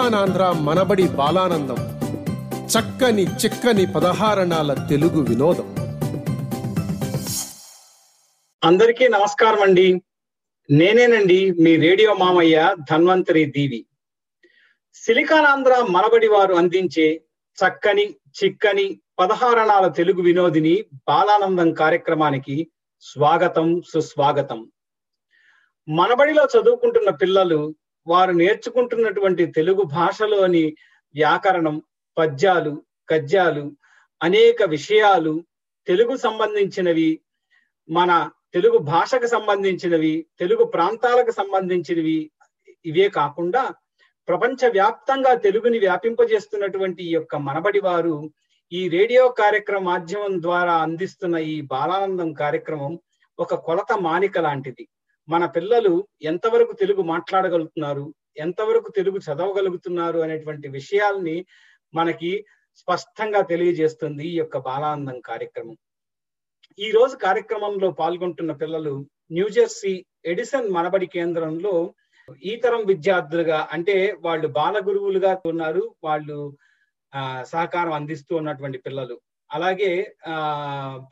రారండోయ్ మనబడి బాలానందం. చక్కని చిక్కని పదహారణాల తెలుగు వినోదం. అందరికీ నమస్కారం అండి. నేనేనండి మీ రేడియో మామయ్య ధన్వంతరి దీవి. సిలికానాంధ్ర మనబడి వారు అందించే చక్కని చిక్కని పదహారణాల తెలుగు వినోదిని బాలానందం కార్యక్రమానికి స్వాగతం సుస్వాగతం. మనబడిలో చదువుకుంటున్న పిల్లలు వారు నేర్చుకుంటున్నటువంటి తెలుగు భాషలోని వ్యాకరణం పద్యాలు గద్యాలు అనేక విషయాలు తెలుగు సంబంధించినవి మన తెలుగు భాషకు సంబంధించినవి తెలుగు ప్రాంతాలకు సంబంధించినవి. ఇవే కాకుండా ప్రపంచ వ్యాప్తంగా తెలుగుని వ్యాపింపజేస్తున్నటువంటి ఈ యొక్క మనబడి వారు ఈ రేడియో కార్యక్రమ మాధ్యమం ద్వారా అందిస్తున్న ఈ బాలానందం కార్యక్రమం ఒక కొలత మానిక లాంటిది. మన పిల్లలు ఎంతవరకు తెలుగు మాట్లాడగలుగుతున్నారు ఎంతవరకు తెలుగు చదవగలుగుతున్నారు అనేటువంటి విషయాల్ని మనకి స్పష్టంగా తెలియజేస్తుంది ఈ యొక్క బాలానందం కార్యక్రమం. ఈ రోజు కార్యక్రమంలో పాల్గొంటున్న పిల్లలు న్యూజెర్సీ ఎడిసన్ మనబడి కేంద్రంలో ఈ తరం విద్యార్థులుగా అంటే వాళ్ళు బాల గురువులుగా ఉన్నారు వాళ్ళు ఆ సహకారం అందిస్తూ ఉన్నటువంటి పిల్లలు. అలాగే ఆ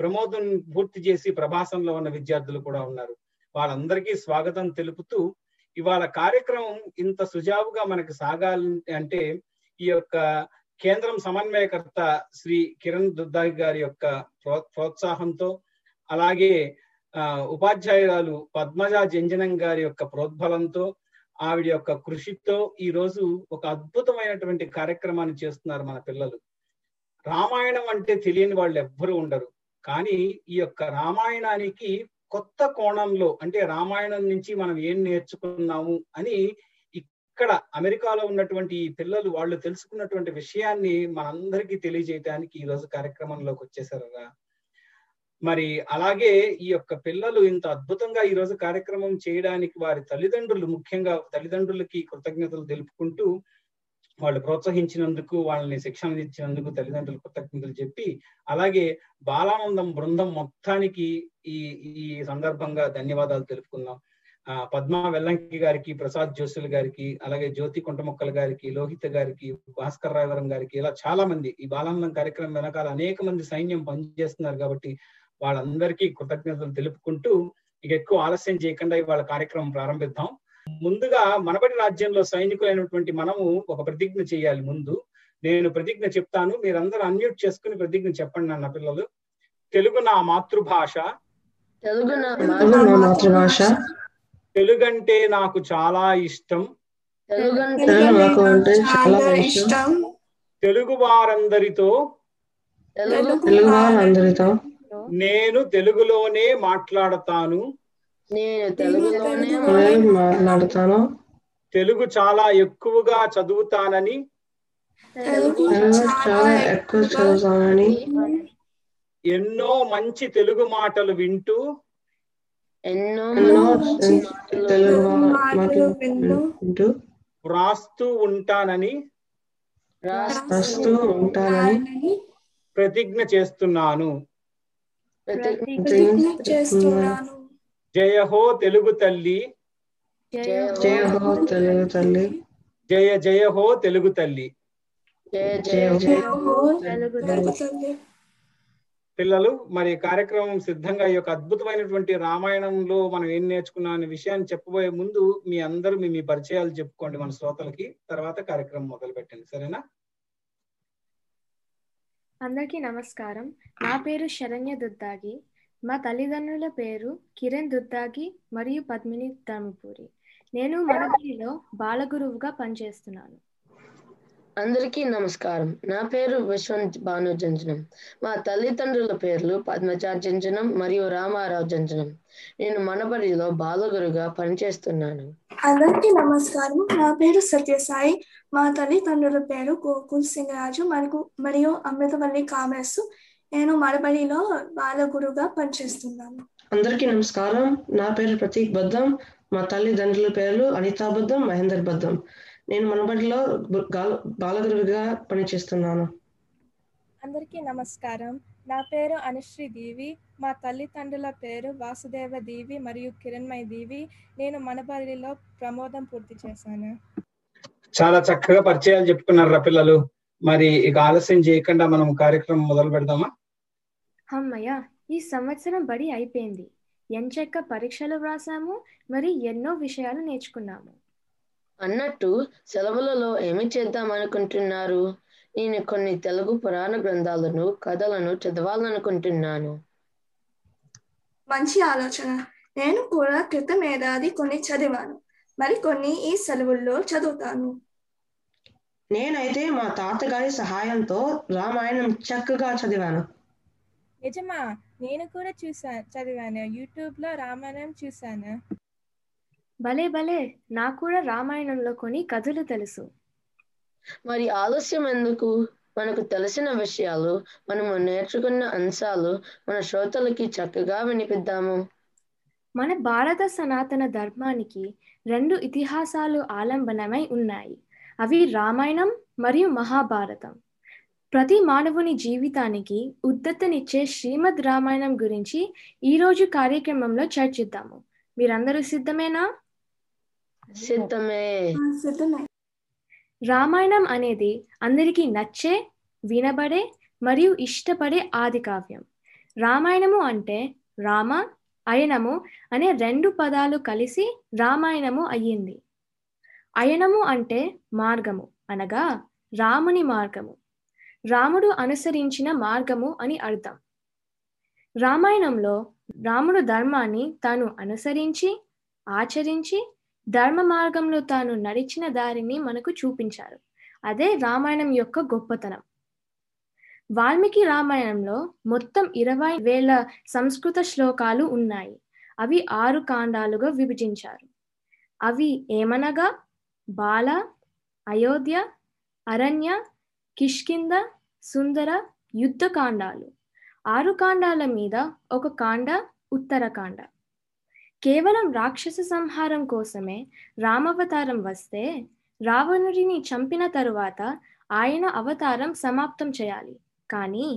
ప్రమోదం పూర్తి చేసి ప్రభాసంలో ఉన్న విద్యార్థులు కూడా ఉన్నారు. వాళ్ళందరికీ స్వాగతం తెలుపుతూ ఇవాళ కార్యక్రమం ఇంత సుజావుగా మనకు సాగాలి అంటే ఈ యొక్క కేంద్రం సమన్వయకర్త శ్రీ కిరణ్ దుద్దాయి గారి యొక్క ప్రో- ప్రోత్సాహంతో అలాగే ఆ ఉపాధ్యాయురాలు పద్మజ జంజనం గారి యొక్క ప్రోద్బలంతో ఆవిడ యొక్క కృషితో ఈ రోజు ఒక అద్భుతమైనటువంటి కార్యక్రమాన్ని చేస్తున్నారు మన పిల్లలు. రామాయణం అంటే తెలియని వాళ్ళు ఎవ్వరూ ఉండరు. కానీ ఈ యొక్క రామాయణానికి కొత్త కోణంలో అంటే రామాయణం నుంచి మనం ఏం నేర్చుకున్నాము అని ఇక్కడ అమెరికాలో ఉన్నటువంటి ఈ పిల్లలు వాళ్ళు తెలుసుకున్నటువంటి విషయాన్ని మనందరికీ తెలియజేయడానికి ఈ రోజు కార్యక్రమంలోకి వచ్చేసారుగా మరి అలాగే ఈ యొక్క పిల్లలు ఇంత అద్భుతంగా ఈ రోజు కార్యక్రమం చేయడానికి వారి తల్లిదండ్రులు ముఖ్యంగా తల్లిదండ్రులకి కృతజ్ఞతలు తెలుపుకుంటూ వాళ్ళు ప్రోత్సహించినందుకు వాళ్ళని శిక్షణ ఇచ్చినందుకు తల్లిదండ్రులు కృతజ్ఞతలు చెప్పి అలాగే బాలానందం బృందం మొత్తానికి ఈ ఈ సందర్భంగా ధన్యవాదాలు తెలుపుకుందాం. ఆ పద్మా వెల్లంకి గారికి ప్రసాద్ జోసులు గారికి అలాగే జ్యోతి కుంటమొక్కల గారికి లోహిత గారికి భాస్కర్ రాయవరం గారికి ఇలా చాలా మంది ఈ బాలానందం కార్యక్రమం వెనకాల అనేక మంది సైన్యం పనిచేస్తున్నారు కాబట్టి వాళ్ళందరికీ కృతజ్ఞతలు తెలుపుకుంటూ ఇక ఎక్కువ ఆలస్యం చేయకుండా ఇవాళ కార్యక్రమం ప్రారంభిద్దాం. ముందుగా మనబడి రాజ్యంలో సైనికులైనటువంటి మనము ఒక ప్రతిజ్ఞ చేయాలి ముందు. నేను ప్రతిజ్ఞ చెప్తాను. మీరందరూ అన్మ్యూట్ చేసుకుని ప్రతిజ్ఞ చెప్పండి అన్న పిల్లలు. తెలుగు నా మాతృభాష. తెలుగు నా నా మాతృభాష. తెలుగంటే నాకు చాలా ఇష్టం. తెలుగు అంటే తెలుగు నాకు అంటే చాలా ఇష్టం. తెలుగు వారందరితో. నేను తెలుగులోనే మాట్లాడతాను. నేను తెలుగులోనే నేను మాట్లాడతాను? తెలుగు చాలా ఎక్కువగా చదువుతానని తెలుగు తెలుగు చాలా ఎక్కువ చదువుతానని? ఎన్నో మంచి తెలుగు మాటలు వింటూ ఎన్నో ఎన్నో మంచి తెలుగు మాటలు మాటలు వింటూ వ్రాస్తూ ఉంటానని రాస్తూ ఉంటానని ప్రతిజ్ఞ చేస్తున్నాను. ప్రతి చేస్తున్నాను. జయ హో తెలుగు తల్లి. జయ హో తెలుగు తల్లి. జయ జయ హో తెలుగు తల్లి. జయ జయ జయ జయ హో తెలుగు తల్లి. పిల్లలు మరి కార్యక్రమం సిద్ధంగా ఈ యొక్క అద్భుతమైనటువంటి రామాయణంలో మనం ఏం నేర్చుకున్నాం అనే విషయాన్ని చెప్పబోయే ముందు మీ అందరూ మీ మీ పరిచయాలు చెప్పుకోండి మన శ్రోతలకి. తర్వాత కార్యక్రమం మొదలు పెట్టండి సరేనా? అందరికీ నమస్కారం. నా పేరు శరణ్య దుద్దాగి. మా తల్లిదండ్రుల పేరు కిరణ్ దుద్దాగి మరియు పద్మిని ధర్మపురి. నేను మనబడిలో బాలగురువుగా పనిచేస్తున్నాను. అందరికీ నమస్కారం. నా పేరు విశ్వంత్ భాను జంజనం మా తల్లిదండ్రుల పేర్లు పద్మజా జంజనం మరియు రామారావు జంజనం నేను మనబడిలో బాలగురుగా పనిచేస్తున్నాను. అందరికీ నమస్కారం. నా పేరు సత్యసాయి. మా తల్లిదండ్రుల పేరు గోకుల్ సింగ్ రాజు మరియు మరియు అమృతవల్లి కామేశ్ నేను మరబడిలో బాలగురుగా పనిచేస్తున్నాను. అందరికీ నమస్కారం. నా పేరు ప్రతీక్ బద్దం. మా తల్లిదండ్రుల పేర్లు అనితా బద్దం మహేందర్ బద్దం. నేను మనబడిలో బాలగురువుగా పనిచేస్తున్నాను. అందరికీ నమస్కారం. నా పేరు అనుశ్రీ దేవి. మా తల్లిదండ్రుల పేరు వాసుదేవ దేవి మరియు కిరణ్మయ్ దేవి. నేను మనబడిలో ప్రమోదం పూర్తి చేశాను. చాలా చక్కగా పరిచయాలు చెప్పుకున్నారు పిల్లలు. మరి ఇక ఆలస్యం చేయకుండా మనం కార్యక్రమం మొదలు పెడదామా? అమ్మయ్య ఈ సంవత్సరం బడి అయిపోయింది. ఎంచక్క పరీక్షలు వ్రాసాము మరి ఎన్నో విషయాలు నేర్చుకున్నాము. అన్నట్టు సెలవులలో ఏమి చేద్దాం అనుకుంటున్నారు నేను కొన్ని తెలుగు పురాణ గ్రంథాలను కథలను చదవాలనుకుంటున్నాను. మంచి ఆలోచన. నేను కూడా క్రితం ఏడాది కొన్ని చదివాను. మరి కొన్ని ఈ సెలవుల్లో చదువుతాను. నేనైతే మా తాతగారి సహాయంతో రామాయణం చక్కగా చదివాను. నిజమా? నేను కూడా చూసా చదివాను. యూట్యూబ్లో రామాయణం చూశాను భలే భలే! నాకు కూడా రామాయణంలో కొన్ని కథలు తెలుసు. మరి ఆలస్యం ఎందుకు? మనకు తెలిసిన విషయాలు మనము నేర్చుకున్న అంశాలు మన శ్రోతలకి చక్కగా వినిపిద్దాము. మన భారత సనాతన ధర్మానికి రెండు ఇతిహాసాలు ఆలంబనమై ఉన్నాయి. అవి రామాయణం మరియు మహాభారతం. ప్రతి మానవుని జీవితానికి ఉద్దతనిచ్చే శ్రీమద్ రామాయణం గురించి ఈరోజు కార్యక్రమంలో చర్చిద్దాము. మీరందరూ సిద్ధమేనా? సిద్ధమే. సిద్ధమే. రామాయణం అనేది అందరికీ నచ్చే వినబడే మరియు ఇష్టపడే ఆది కావ్యం. రామాయణము అంటే రామ అయనము అనే రెండు పదాలు కలిసి రామాయణము అయ్యింది. అయనము అంటే మార్గము అనగా రాముని మార్గము. రాముడు అనుసరించిన మార్గము అని అర్థం. రామాయణంలో రాముడు ధర్మాన్ని తాను అనుసరించి ఆచరించి ధర్మ మార్గంలో తాను నడిచిన దారిని మనకు చూపించారు. అదే రామాయణం యొక్క గొప్పతనం. వాల్మీకి రామాయణంలో మొత్తం ఇరవై వేల సంస్కృత శ్లోకాలు ఉన్నాయి. అవి ఆరు కాండాలుగా విభజించారు. అవి ఏమనగా బాల అయోధ్య అరణ్య కిష్కింద సుందర యుద్ధ కాండాలు. ఆరు కాండాల మీద ఒక కాండ ఉత్తరకాండ కేవలం రాక్షస సంహారం కోసమే రామవతారం వస్తే రావణుడిని చంపిన తరువాత ఆయన అవతారం సమాప్తం చేయాలి. కానీ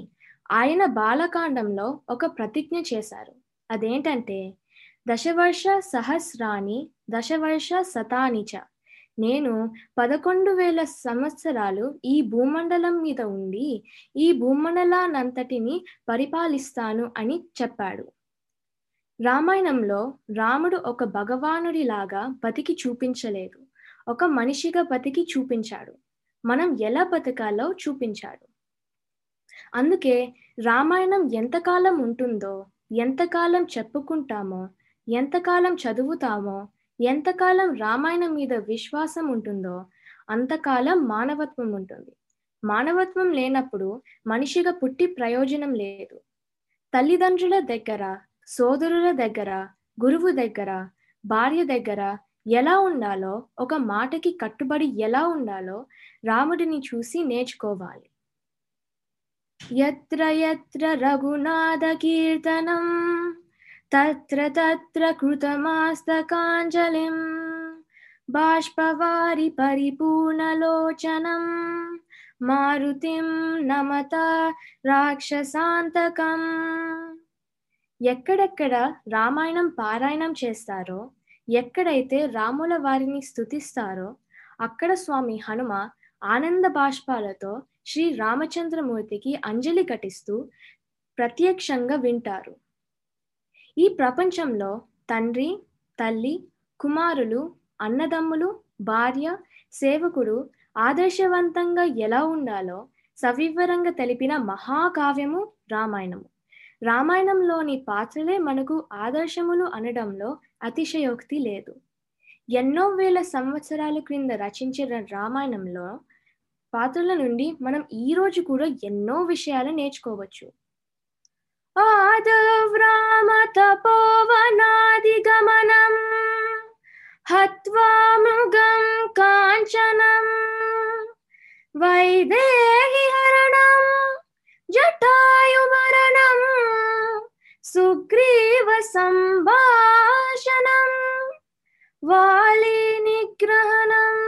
ఆయన బాలకాండంలో ఒక ప్రతిజ్ఞ చేశారు. అదేంటంటే దశవర్ష సహస్రాని దశవర్ష శతానిచ నేను పదకొండు వేల సంవత్సరాలు ఈ భూమండలం మీద ఉండి ఈ భూమండలానంతటిని పరిపాలిస్తాను అని చెప్పాడు. రామాయణంలో రాముడు ఒక భగవానుడిలాగా బతికి చూపించలేదు. ఒక మనిషిగా బతికి చూపించాడు. మనం ఎలా బతకాలో చూపించాడు. అందుకే రామాయణం ఎంతకాలం ఉంటుందో ఎంతకాలం చెప్పుకుంటామో ఎంతకాలం చదువుతామో ఎంతకాలం రామాయణం మీద విశ్వాసం ఉంటుందో అంతకాలం మానవత్వం ఉంటుంది. మానవత్వం లేనప్పుడు మనిషిగా పుట్టి ప్రయోజనం లేదు. తల్లిదండ్రుల దగ్గర సోదరుల దగ్గర గురువు దగ్గర భార్య దగ్గర ఎలా ఉండాలో ఒక మాటకి కట్టుబడి ఎలా ఉండాలో రాముడిని చూసి నేర్చుకోవాలి. ఎత్ర ఎత్ర రఘునాథ కీర్తనం. తత్ర తత్ర కృతమాస్తకాంజలిం బాష్పవారి పరిపూర్ణలోచనం మారుతిం నమత రాక్షసాంతకం. ఎక్కడెక్కడ రామాయణం పారాయణం చేస్తారో ఎక్కడైతే రాముల వారిని స్థుతిస్తారో అక్కడ స్వామి హనుమ ఆనంద బాష్పాలతో శ్రీ రామచంద్రమూర్తికి అంజలి ఘటిస్తూ ప్రత్యక్షంగా వింటారు. ఈ ప్రపంచంలో తండ్రి తల్లి కుమారులు అన్నదమ్ములు భార్య సేవకుడు ఆదర్శవంతంగా ఎలా ఉండాలో సవివరంగా తెలిపిన మహాకావ్యము రామాయణము. రామాయణంలోని పాత్రలే మనకు ఆదర్శములు అనడంలో అతిశయోక్తి లేదు. ఎన్నో వేల సంవత్సరాల క్రింద రచించిన రామాయణంలో పాత్రల నుండి మనం ఈ రోజు కూడా ఎన్నో విషయాలు నేర్చుకోవచ్చు. आदव्रामतपोवनादिगमनम् हत्वा मृगं काञ्चनम् वैदेहिहरणं जटायुमरणं सुग्रीवसम्भाषणं वालीनिग्रहणं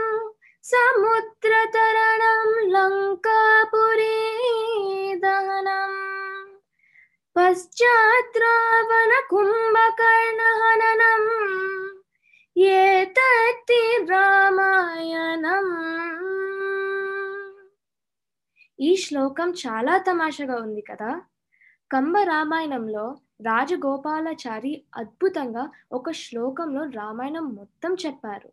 समुद्रतरणं लङ्कापुरी दहनम् వాలి నిగ్రహణం ఏతత్తి రామాయణం. ఈ శ్లోకం చాలా తమాషగా ఉంది కదా. కంబ రామాయణంలో రాజగోపాలాచారి అద్భుతంగా ఒక శ్లోకంలో రామాయణం మొత్తం చెప్పారు.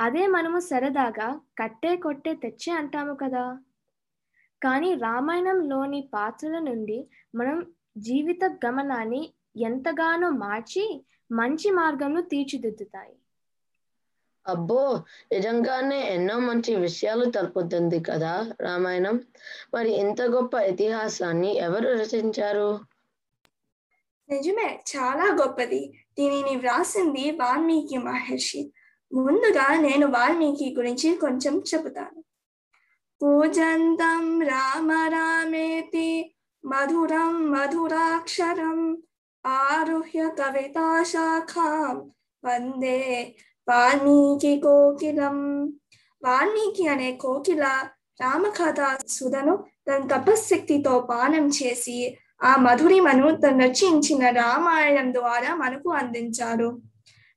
అదే మనము సరదాగా కట్టే కొట్టే తెచ్చే అంటాము కదా. కానీ రామాయణంలోని పాత్రల నుండి మనం జీవిత గమనాన్ని ఎంతగానో మార్చి మంచి మార్గంలో తీర్చిదిద్దుతాయి. అబ్బో! నిజంగానే ఎన్నో మంచి విషయాలు తెలుపుతుంది కదా రామాయణం. మరి ఇంత గొప్ప ఇతిహాసాన్ని ఎవరు రచించారు? నిజమే చాలా గొప్పది. దీనిని వ్రాసింది వాల్మీకి మహర్షి. ముందుగా నేను వాల్మీకి గురించి కొంచెం చెబుతాను. పూజంతం రామ రామేతి మధురం మధురాక్షరం ఆరుహ్య కవితా శాఖాం వందే వాల్మీకి కోకిలం వాల్మీకి అనే కోకిల రామకథ సుధను తన తపశక్తితో పానం చేసి ఆ మధురిమను తను రచించిన రామాయణం ద్వారా మనకు అందించారు।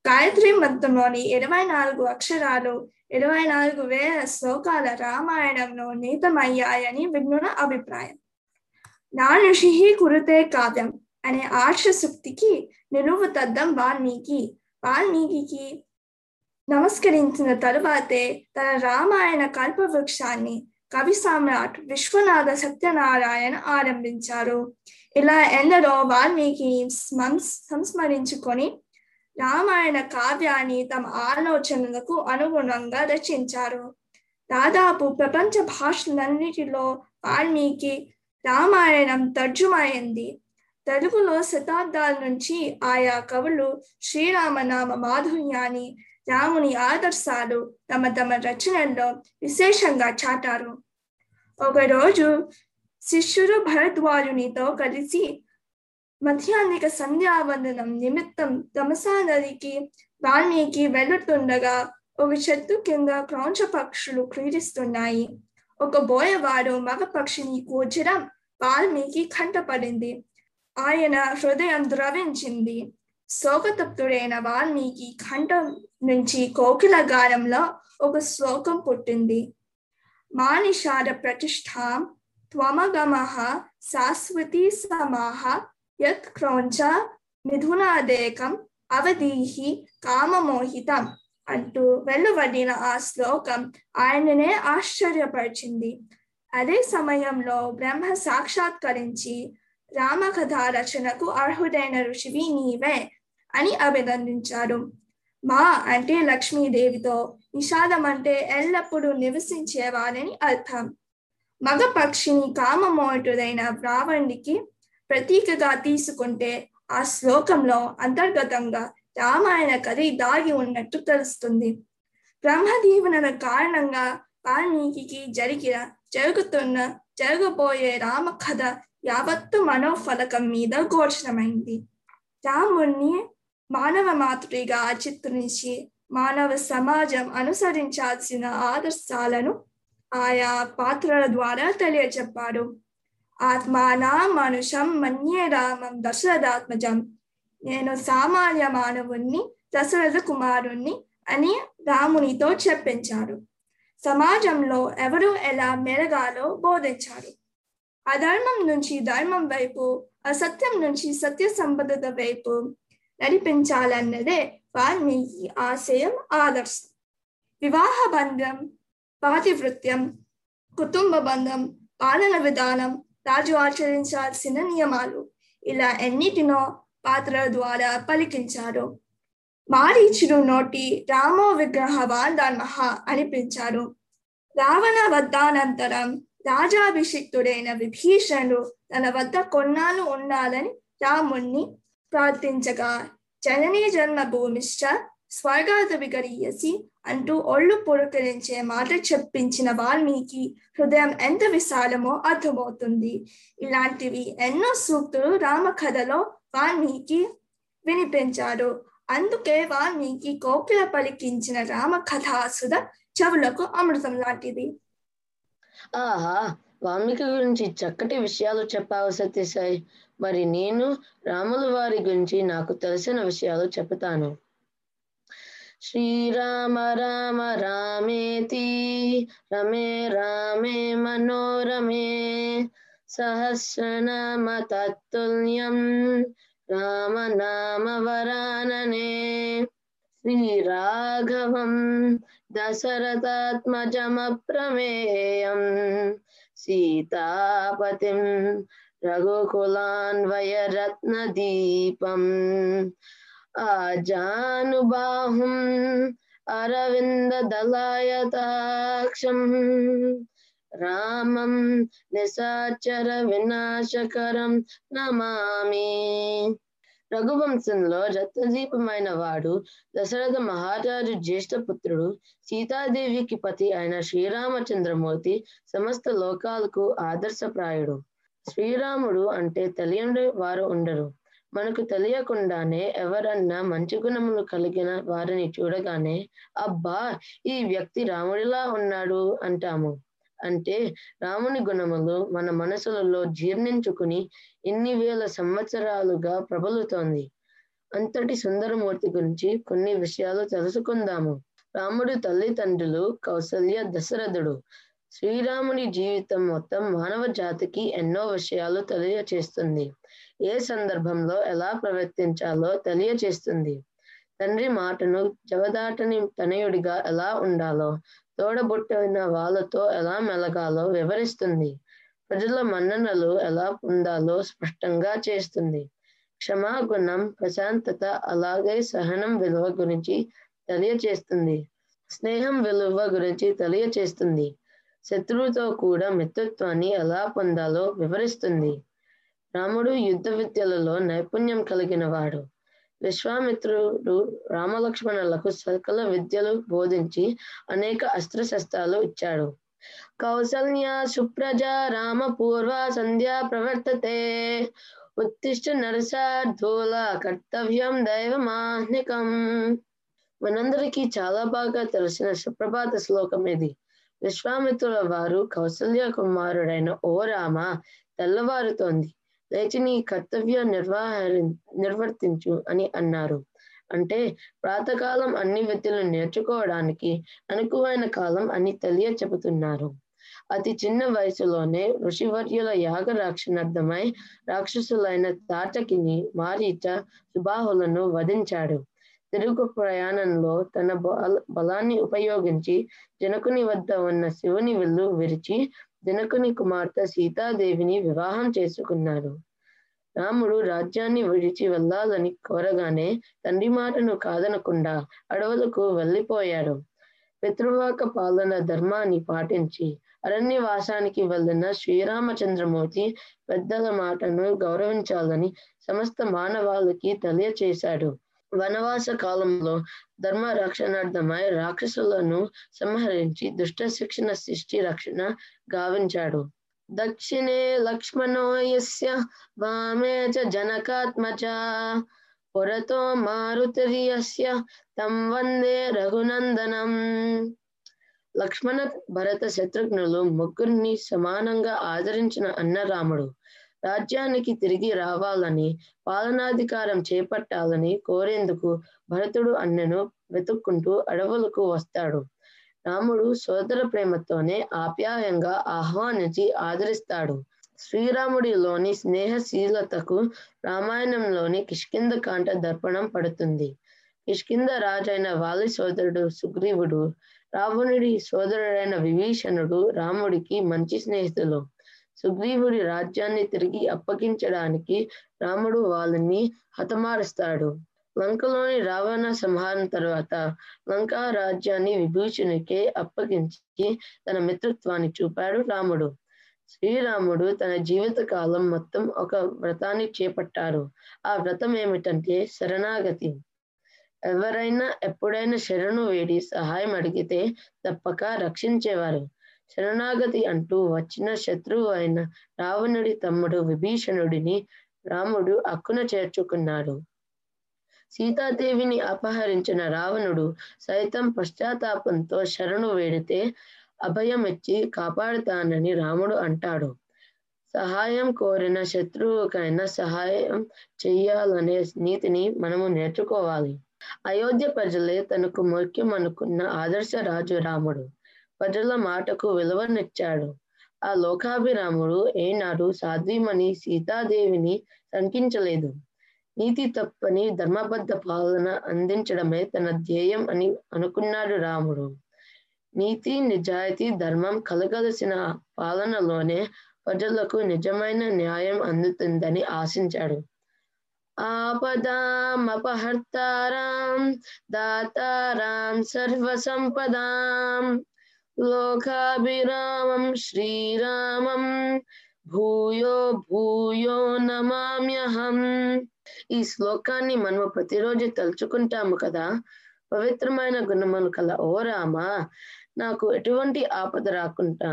గాయత్రి మంత్రంలోని ఇరవై నాలుగు అక్షరాలు ఇరవై నాలుగు వేల శ్లోకాల రామాయణంలో నీతమయ్యాయని విఘ్నుల అభిప్రాయం. నా కురుతే కావ్యం అనే ఆర్షసూక్తికి నిలువు తద్దం వాల్మీకి. వాల్మీకి నమస్కరించిన తరువాతే తన రామాయణ కల్పవృక్షాన్ని కవి సామ్రాట్ విశ్వనాథ సత్యనారాయణ ఆరంభించారు. ఇలా ఎందరో వాల్మీకి సంస్మరించుకొని రామాయణ కావ్యాన్ని తమ ఆలోచనలకు అనుగుణంగా రచించారు. దాదాపు ప్రపంచ భాషలన్నిటిలో వాల్మీకి రామాయణం తర్జుమైంది తెలుగులో శతాబ్దాల నుంచి ఆయా కవులు శ్రీరామనామ మాధుర్యాన్ని రాముని ఆదర్శాలు తమ తమ రచనల్లో విశేషంగా చాటారు. ఒకరోజు శిష్యుడు భరద్వాజునితో కలిసి మధ్యాహ్నిక సంధ్యావందనం నిమిత్తం తమసా నదికి వాల్మీకి వెళ్తుండగా ఒక చెట్టు కింద క్రౌంచ పక్షులు క్రీడిస్తున్నాయి. ఒక బోయవాడు మగ పక్షిని కూర్చడం వాల్మీకి కంటపడింది. ఆయన హృదయం ద్రవించింది. శోకతప్తుడైన వాల్మీకి కంఠం నుంచి కోకిల గానంలో ఒక శ్లోకం పుట్టింది. మానిషాద ప్రతిష్టాం త్వమగమ శాశ్వతి సమాహ యత్ క్రౌంచ మిథునాదేకం అవధీహి కామమోహితం అంటూ వెలువడిన ఆ శ్లోకం ఆయననే ఆశ్చర్యపరిచింది అదే సమయంలో బ్రహ్మ సాక్షాత్కరించి రామకథ రచనకు అర్హుడైన ఋషివి నీవే అని అభినందించారు మా అంటే లక్ష్మీదేవితో నిషాదం అంటే ఎల్లప్పుడూ నివసించేవారని అర్థం మగ పక్షిని కామమోటుడైన రావణుడికి ప్రతీకగా తీసుకుంటే ఆ శ్లోకంలో అంతర్గతంగా రామాయణ కథ దాగి ఉన్నట్టు తెలుస్తుంది. బ్రహ్మదీవనల కారణంగా వాల్మీకి జరిగిన జరుగుతున్న జరగబోయే రామ కథ యావత్తు మనోఫలకం మీద ఘోషణమైంది. రాముణ్ణి మానవ మాతృగా చిత్రించి మానవ సమాజం అనుసరించాల్సిన ఆదర్శాలను ఆయా పాత్రల ద్వారా తెలియచెప్పాడు ఆత్మానా మనుషం మన్యే రామం దశరథాత్మజం. నేను సామాన్య మానవుణ్ణి దశరథ కుమారుణ్ణి అని రామునితో చెప్పించాడు సమాజంలో ఎవరు ఎలా మెరగాలో బోధించారు. అధర్మం నుంచి ధర్మం వైపు అసత్యం నుంచి సత్య సంపదత వైపు నడిపించాలన్నదే వాల్మీకి ఆశయం ఆదర్శం. వివాహ బంధం పాతివృత్యం కుటుంబ బంధం పాలన విధానం రాజు ఆచరించాల్సిన నియమాలు. ఇలా ఎన్నిటినో పాత్రల ద్వారా పలికించారు. మారీచుడు నోటి రామో విగ్రహ వాల్దాన్మహ అనిపించారు రావణ వద్దానంతరం రాజాభిషిక్తుడైన విభీషణుడు తన వద్ద కొన్నాళ్ళు ఉండాలని రాముణ్ణి ప్రార్థించగా జననీ జన్మభూమిశ్చ స్వర్గాత విగరీయసి అంటూ ఒళ్ళు పురకరించే మాట చెప్పించిన వాల్మీకి హృదయం ఎంత విశాలమో అర్థమవుతుంది. ఇలాంటివి ఎన్నో సూక్తులు రామకథలో వాల్మీకి వినిపించారు. అందుకే వాల్మీకి కోకిల పలికించిన రామ కథాసుధ చెవులకు అమృతం లాంటిది. ఆహా వాల్మీకి గురించి చక్కటి విషయాలు చెప్పావు సత్యసాయి మరి నేను రాముల వారి గురించి నాకు తెలిసిన విషయాలు చెబుతాను. శ్రీరామ రామ రామేతి రమే రామే మనోరమే సహస్రనామ తత్తుల్యం రామ నామ వరాననే శ్రీరాఘవం దశరథాత్మజమప్రమేయం సీతాపతిం రఘుకులాన్వయరత్నదీపం ఆజానుబాహుం అరవిందదలాయతాక్షం రామం నిశాచర వినాశకరం నమామి. రఘువంశంలో రత్నదీపమైన వాడు దశరథ మహారాజు జ్యేష్ఠ పుత్రుడు సీతాదేవికి పతి అయిన శ్రీరామచంద్రమూర్తి సమస్త లోకాలకు ఆదర్శప్రాయుడు. శ్రీరాముడు అంటే తెలియని వారు ఉండరు. మనకు తెలియకుండానే ఎవరన్నా మంచి గుణములు కలిగిన వారిని చూడగానే అబ్బా ఈ వ్యక్తి రాముడిలా ఉన్నాడు అంటాము. అంటే రాముని గుణములు మన మనసులలో జీర్ణించుకుని ఇన్ని వేల సంవత్సరాలుగా ప్రబలుతోంది. అంతటి సుందరమూర్తి గురించి కొన్ని విషయాలు తెలుసుకుందాము. రాముడి తల్లిదండ్రులు కౌసల్య దశరథుడు. శ్రీరాముని జీవితం మొత్తం మానవ జాతికి ఎన్నో విషయాలు తెలియచేస్తుంది. ఏ సందర్భంలో ఎలా ప్రవర్తించాలో తెలియచేస్తుంది తండ్రి మాటను జవదాటని తనయుడిగా ఎలా ఉండాలో తోడబుట్టిన వాళ్ళతో ఎలా మెలగాలో వివరిస్తుంది. ప్రజల మన్ననలు ఎలా పొందాలో స్పష్టంగా చేస్తుంది. క్షమాగుణం ప్రశాంతత అలాగే సహనం విలువ గురించి తెలియచేస్తుంది స్నేహం విలువ గురించి తెలియచేస్తుంది శత్రువుతో కూడా మిత్రత్వాన్ని ఎలా పొందాలో వివరిస్తుంది. రాముడు యుద్ధ విద్యలలో నైపుణ్యం కలిగిన వాడు. విశ్వామిత్రుడు రామలక్ష్మణులకు సకల విద్యలు బోధించి అనేక అస్త్రశస్త్రాలు ఇచ్చాడు. కౌసల్య సుప్రజ రామ పూర్వ సంధ్యా ప్రవర్తతే. ఉత్తిష్ట నరసార్థూల కర్తవ్యం దైవమాహ్నికం. మనందరికీ చాలా బాగా తెలిసిన సుప్రభాత శ్లోకం ఇది. విశ్వామిత్రుల వారు కౌసల్య కుమారుడైన ఓ రామ తెల్లవారుతోంది. లేచి నీ కర్తవ్య నిర్వహరి నిర్వర్తించు అని అన్నారు. అంటే ప్రాతకాలం అన్ని విద్యలు నేర్చుకోవడానికి అనుకువైన కాలం అని తెలియ చెబుతున్నారు. అతి చిన్న వయసులోనే ఋషివర్యుల యాగ రక్షణార్థమై రాక్షసులైన తాటకిని మారీచ సుబాహులను వధించాడు. తిరుగు ప్రయాణంలో తన బల బలాన్ని ఉపయోగించి జనకుని వద్ద ఉన్న శివుని విల్లు విరిచి జనకుని కుమార్తె సీతాదేవిని వివాహం చేసుకున్నాడు. రాముడు రాజ్యాన్ని విడిచి వెళ్ళాలని కోరగానే తండ్రి మాటను కాదనకుండా అడవులకు వెళ్ళిపోయాడు. పితృవాక పాలన ధర్మాన్ని పాటించి అరణ్యవాసానికి వెళ్ళిన శ్రీరామచంద్రమూర్తి పెద్దల మాటను గౌరవించాలని సమస్త మానవాళికి తెలియచేశాడు. వనవాస కాలంలో ధర్మ రక్షణార్థమై రాక్షసులను సంహరించి దుష్ట శిక్షణ సృష్టి రక్షణ గావించాడు. దక్షిణే లక్ష్మణో యస్య వామే చ జనకాత్మచ. పురతో మారుతిర్యస్య తం వందే రఘునందనం. లక్ష్మణ భరత శత్రుఘ్నులు ముగ్గురిని సమానంగా ఆదరించిన అన్న రాముడు రాజ్యానికి తిరిగి రావాలని పాలనాధికారం చేపట్టాలని కోరేందుకు భరతుడు అన్నను వెతుక్కుంటూ అడవులకు వస్తాడు. రాముడు సోదర ప్రేమతోనే ఆప్యాయంగా ఆహ్వానించి ఆదరిస్తాడు. శ్రీరాముడిలోని స్నేహశీలతకు రామాయణంలోని కిష్కింద కాంట దర్పణం పడుతుంది. కిష్కింద రాజైన వాలి సోదరుడు సుగ్రీవుడు రావణుడి సోదరుడైన విభీషణుడు రాముడికి మంచి స్నేహితులు. సుగ్రీవుడి రాజ్యాన్ని తిరిగి అప్పగించడానికి రాముడు వాళ్ళని హతమారుస్తాడు. లంకలోని రావణ సంహారం తర్వాత లంకా రాజ్యాన్ని విభూషణికే అప్పగించి తన మిత్రత్వాన్ని చూపాడు రాముడు. శ్రీరాముడు తన జీవిత కాలం మొత్తం ఒక వ్రతాన్ని చేపట్టారు. ఆ వ్రతం ఏమిటంటే శరణాగతి. ఎవరైనా ఎప్పుడైనా శరణు వేడి సహాయం అడిగితే తప్పక రక్షించేవారు. శరణాగతి అంటూ వచ్చిన శత్రువు అయిన రావణుడి తమ్ముడు విభీషణుడిని రాముడు అక్కున చేర్చుకున్నాడు. సీతాదేవిని అపహరించిన రావణుడు సైతం పశ్చాత్తాపంతో శరణు వేడితే అభయమిచ్చి కాపాడుతానని రాముడు అంటాడు. సహాయం కోరిన శత్రువుకైనా సహాయం చెయ్యాలనే నీతిని మనము నేర్చుకోవాలి. అయోధ్య ప్రజలే తనకు ముఖ్యం అనుకున్న ఆదర్శ రాజు రాముడు. ప్రజల మాటకు విలువనిచ్చాడు. ఆ లోకాభిరాముడు ఏనాడు సాధ్వీమణి సీతాదేవిని శంకించలేదు. నీతి తప్పని ధర్మబద్ధ పాలన అందించడమే తన ధ్యేయం అని అనుకున్నాడు రాముడు. నీతి నిజాయితీ ధర్మం కలగలసిన పాలనలోనే ప్రజలకు నిజమైన న్యాయం అందుతుందని ఆశించాడు. ఆపదామపహర్తారాం దాతారాం సర్వసంపదాం. లోకాభిరామం శ్రీరామం భూయో భూయో నమామ్యహం ఈ శ్లోకాన్ని మనము ప్రతిరోజు తలుచుకుంటాము కదా? పవిత్రమైన గుణములు కల ఓ రామ నాకు ఎటువంటి ఆపద రాకుండా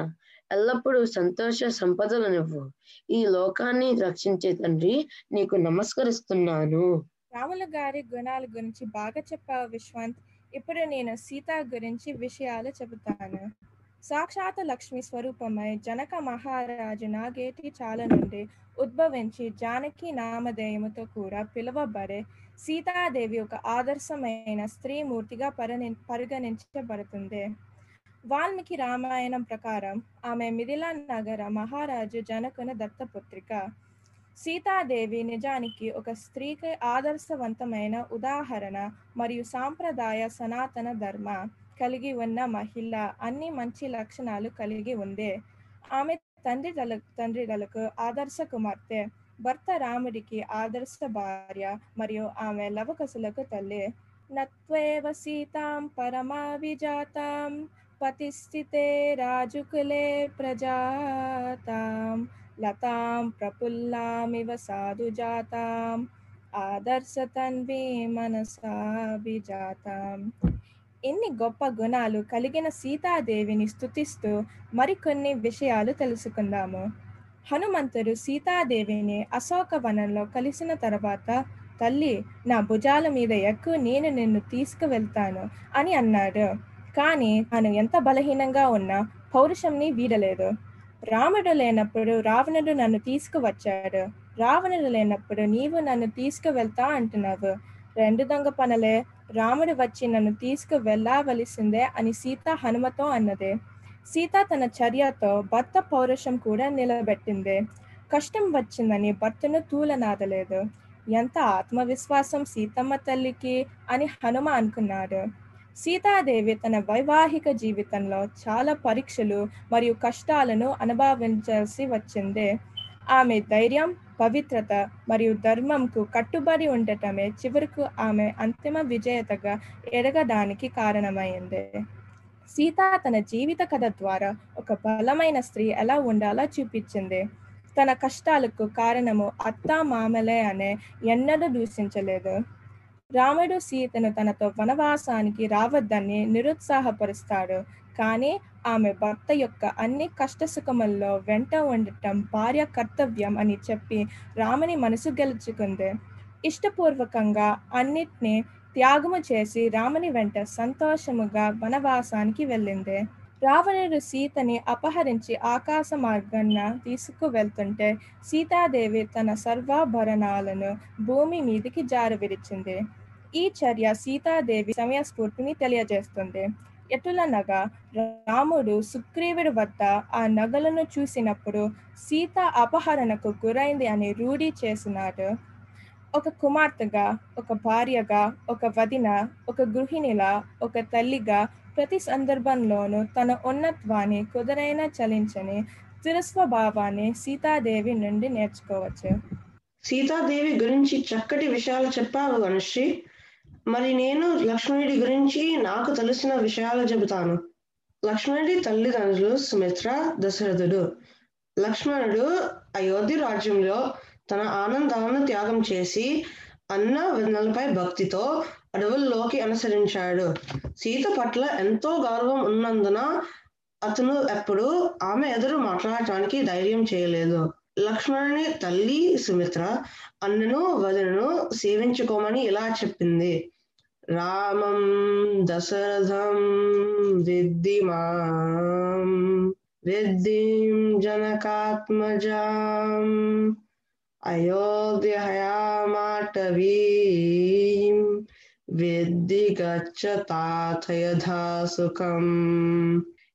ఎల్లప్పుడూ సంతోష సంపదలనివ్వు ఈ లోకాన్ని రక్షించే తండ్రి నీకు నమస్కరిస్తున్నాను. రాముల గారి గుణాల గురించి బాగా చెప్పావు విశ్వాంత్. ఇప్పుడు నేను సీత గురించి విషయాలు చెబుతాను. సాక్షాత్ లక్ష్మి స్వరూపమై జనక మహారాజు నాగేటి చాల నుండి ఉద్భవించి జానకి నామధేయముతో కూడా పిలువబడే సీతాదేవి ఒక ఆదర్శమైన స్త్రీమూర్తిగా పరిని పరిగణించబడుతుంది. వాల్మీకి రామాయణం ప్రకారం ఆమె మిథిలా నగర మహారాజు జనకుని దత్తపుత్రిక. సీతాదేవి నిజానికి ఒక స్త్రీకి ఆదర్శవంతమైన ఉదాహరణ మరియు సాంప్రదాయ సనాతన ధర్మ కలిగి ఉన్న మహిళ అన్ని మంచి లక్షణాలు కలిగి ఉంది. ఆమె తండ్రిదల తండ్రిదలకు ఆదర్శ కుమార్తె భర్త రాముడికి ఆదర్శ భార్య మరియు ఆమె లవకసులకు తల్లి. నత్వేవ సీతాం పరమావిజాతాం పతిస్థితే రాజుకులే ప్రజాతాం. లతాం ప్రఫుల్లామివ సాధుజాతాం ఆదర్శతన్వీ మనసాభిజాతాం ఎన్ని గొప్ప గుణాలు కలిగిన సీతాదేవిని స్తుతిస్తూ మరికొన్ని విషయాలు తెలుసుకుందాము. హనుమంతుడు సీతాదేవిని అశోక వనంలో కలిసిన తర్వాత తల్లి నా భుజాల మీద ఎక్కువ నేను నిన్ను తీసుకువెళ్తాను అని అన్నాడు. కానీ తాను ఎంత బలహీనంగా ఉన్నా పౌరుషంని వీడలేదు. రాముడు లేనప్పుడు రావణుడు నన్ను తీసుకువచ్చాడు. రావణుడు లేనప్పుడు నీవు నన్ను తీసుకువెళ్తా అంటున్నావు. రెండు దొంగ పనులే. రాముడు వచ్చి నన్ను తీసుకు వెళ్ళవలసిందే అని సీత హనుమతో అన్నది. సీత తన చర్యతో భర్త పౌరుషం కూడా నిలబెట్టింది. కష్టం వచ్చిందని భర్తను తూలనాదలేదు. ఎంత ఆత్మవిశ్వాసం సీతమ్మ తల్లికి అని హనుమ అనుకున్నాడు. సీతాదేవి తన వైవాహిక జీవితంలో చాలా పరీక్షలు మరియు కష్టాలను అనుభవించాల్సి వచ్చింది. ఆమె ధైర్యం పవిత్రత మరియు ధర్మంకు కట్టుబడి ఉండటమే చివరకు ఆమె అంతిమ విజేతగా ఎదగడానికి కారణమైంది. సీత తన జీవిత కథ ద్వారా ఒక బలమైన స్త్రీ ఎలా ఉండాలో చూపించింది. తన కష్టాలకు కారణము అత్త మామలే అనే ఎన్నడూ దూషించలేదు. రాముడు సీతను తనతో వనవాసానికి రావద్దని నిరుత్సాహపరుస్తాడు. కానీ ఆమె భర్త యొక్క అన్ని కష్టసుఖముల్లో వెంట ఉండటం భార్య కర్తవ్యం అని చెప్పి రాముని మనసు గెలుచుకుంది. ఇష్టపూర్వకంగా అన్నిటినీ త్యాగము చేసి రాముని వెంట సంతోషముగా వనవాసానికి వెళ్ళింది. రావణుడు సీతని అపహరించి ఆకాశ మార్గాన తీసుకువెళ్తుంటే సీతాదేవి తన సర్వాభరణాలను భూమి మీదికి జారవిడిచింది. ఈ చర్య సీతాదేవి సమయస్ఫూర్తిని తెలియజేస్తుంది. ఎటులనగా రాముడు సుగ్రీవుడి వద్ద ఆ నగలను చూసినప్పుడు సీత అపహరణకు గురైంది అని రూఢి చేసినాడు. ఒక కుమార్తెగా ఒక భార్యగా ఒక వదిన ఒక గృహిణిలా ఒక తల్లిగా ప్రతి సందర్భంలోనూ తన ఉన్నత్వాన్ని కుదరైన చలించని స్థిరస్వభావాన్ని సీతాదేవి నుండి నేర్చుకోవచ్చు. సీతాదేవి గురించి చక్కటి విషయాలు చెప్పావు అనుశ్రీ. మరి నేను లక్ష్మణుడి గురించి నాకు తెలిసిన విషయాలు చెబుతాను. లక్ష్మణుడి తల్లిదండ్రులు సుమిత్ర దశరథుడు. లక్ష్మణుడు అయోధ్య రాజ్యంలో తన ఆనందాలను త్యాగం చేసి అన్న వెన్నలపై భక్తితో అడవుల్లోకి అనుసరించాడు. సీత పట్ల ఎంతో గౌరవం ఉన్నందున అతను ఎప్పుడు ఆమె ఎదురు మాట్లాడటానికి ధైర్యం చేయలేదు. లక్ష్మణుని తల్లి సుమిత్ర అన్నను వదనను సేవించుకోమని ఇలా చెప్పింది. రామం దశరథం విద్ధిమాం విద్ధిం జనకాత్మజాం అయోధ్యయామాటవీం విద్ది గచ్చతాథయథా సుఖం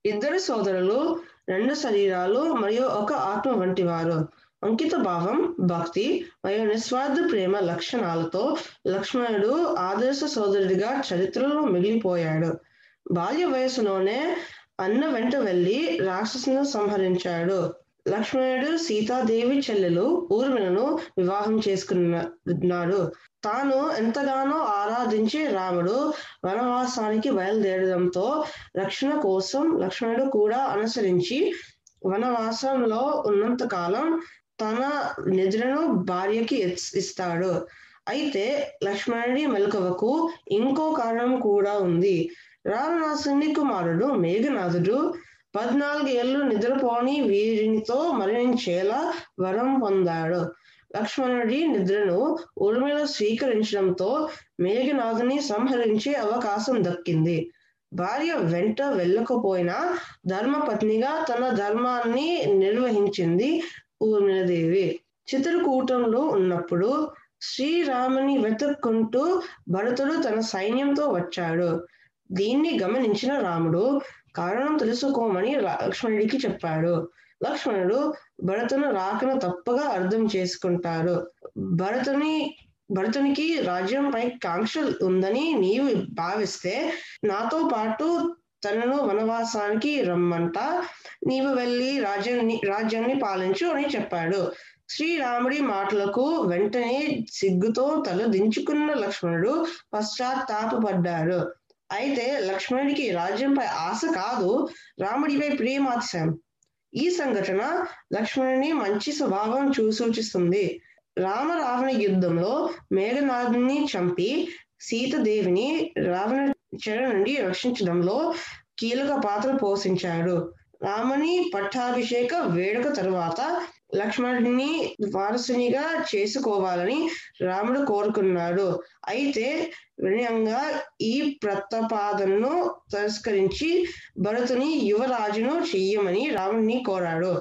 ఇద్దరు సోదరులు రెండు శరీరాలు మరియు ఒక ఆత్మ వంటి వారు. అంకిత భావం భక్తి మరియు నిస్వార్థ ప్రేమ లక్షణాలతో లక్ష్మణుడు ఆదర్శ సోదరుడిగా చరిత్రలో మిగిలిపోయాడు. బాల్య వయసులోనే అన్న వెంట వెళ్ళి రాక్షసును సంహరించాడు. లక్ష్మణుడు సీతాదేవి చెల్లెలు ఊర్మిళను వివాహం చేసుకున్నాడు. తాను ఎంతగానో ఆరాధించి రాముడు వనవాసానికి బయలుదేరడంతో రక్షణ కోసం లక్ష్మణుడు కూడా అనుసరించి వనవాసంలో ఉన్నంత కాలం తన నిద్రను భార్యకి ఇస్తాడు. అయితే లక్ష్మణుడి మెలకువకు ఇంకో కారణం కూడా ఉంది. రావణాసుని కుమారుడు మేఘనాథుడు పద్నాలుగేళ్ళు నిద్రపోని వీరినితో మరణించేలా వరం పొందాడు. లక్ష్మణుడి నిద్రను ఉర్మిళ స్వీకరించడంతో మేఘనాథుని సంహరించే అవకాశం దక్కింది. భార్య వెంట వెళ్ళకపోయినా ధర్మపత్నిగా తన ధర్మాన్ని నిర్వహించింది ఊమినదేవి చిత్రకూటంలో ఉన్నప్పుడు శ్రీరాముని వెతుక్కుంటూ భరతుడు తన సైన్యంతో వచ్చాడు. దీన్ని గమనించిన రాముడు కారణం తెలుసుకోమని లక్ష్మణుడికి చెప్పాడు. లక్ష్మణుడు భరతుని రాకను తప్పగా అర్థం చేసుకుంటాడు భరతుని భరతునికి రాజ్యంపై కాంక్ష ఉందని నీవు భావిస్తే నాతో పాటు తనను వనవాసానికి రమ్మంట. నీవు వెళ్ళి రాజ్యాన్ని రాజ్యాన్ని పాలించు అని చెప్పాడు. శ్రీరాముడి మాటలకు వెంటనే సిగ్గుతో తల దించుకున్న లక్ష్మణుడు పశ్చాత్తాపడ్డాడు అయితే లక్ష్మణుడికి రాజ్యంపై ఆశ కాదు రాముడిపై ప్రేమాశయం ఈ సంఘటన లక్ష్మణుని మంచి స్వభావం చూసూచిస్తుంది రామరావణ రామ రావణ యుద్ధంలో మేఘనాథుని చంపి సీతదేవిని రావణ చెర నుండి రక్షించడంలో కీలక పాత్ర పోషించాడు. రాముని పట్టాభిషేక వేడుక తరువాత లక్ష్మణుడిని వారసునిగా చేసుకోవాలని రాముడు కోరుకున్నాడు. అయితే వినయంగా ఈ ప్రతపాదనను తిరస్కరించి భరతుని యువరాజును చెయ్యమని రాముడిని కోరాడు.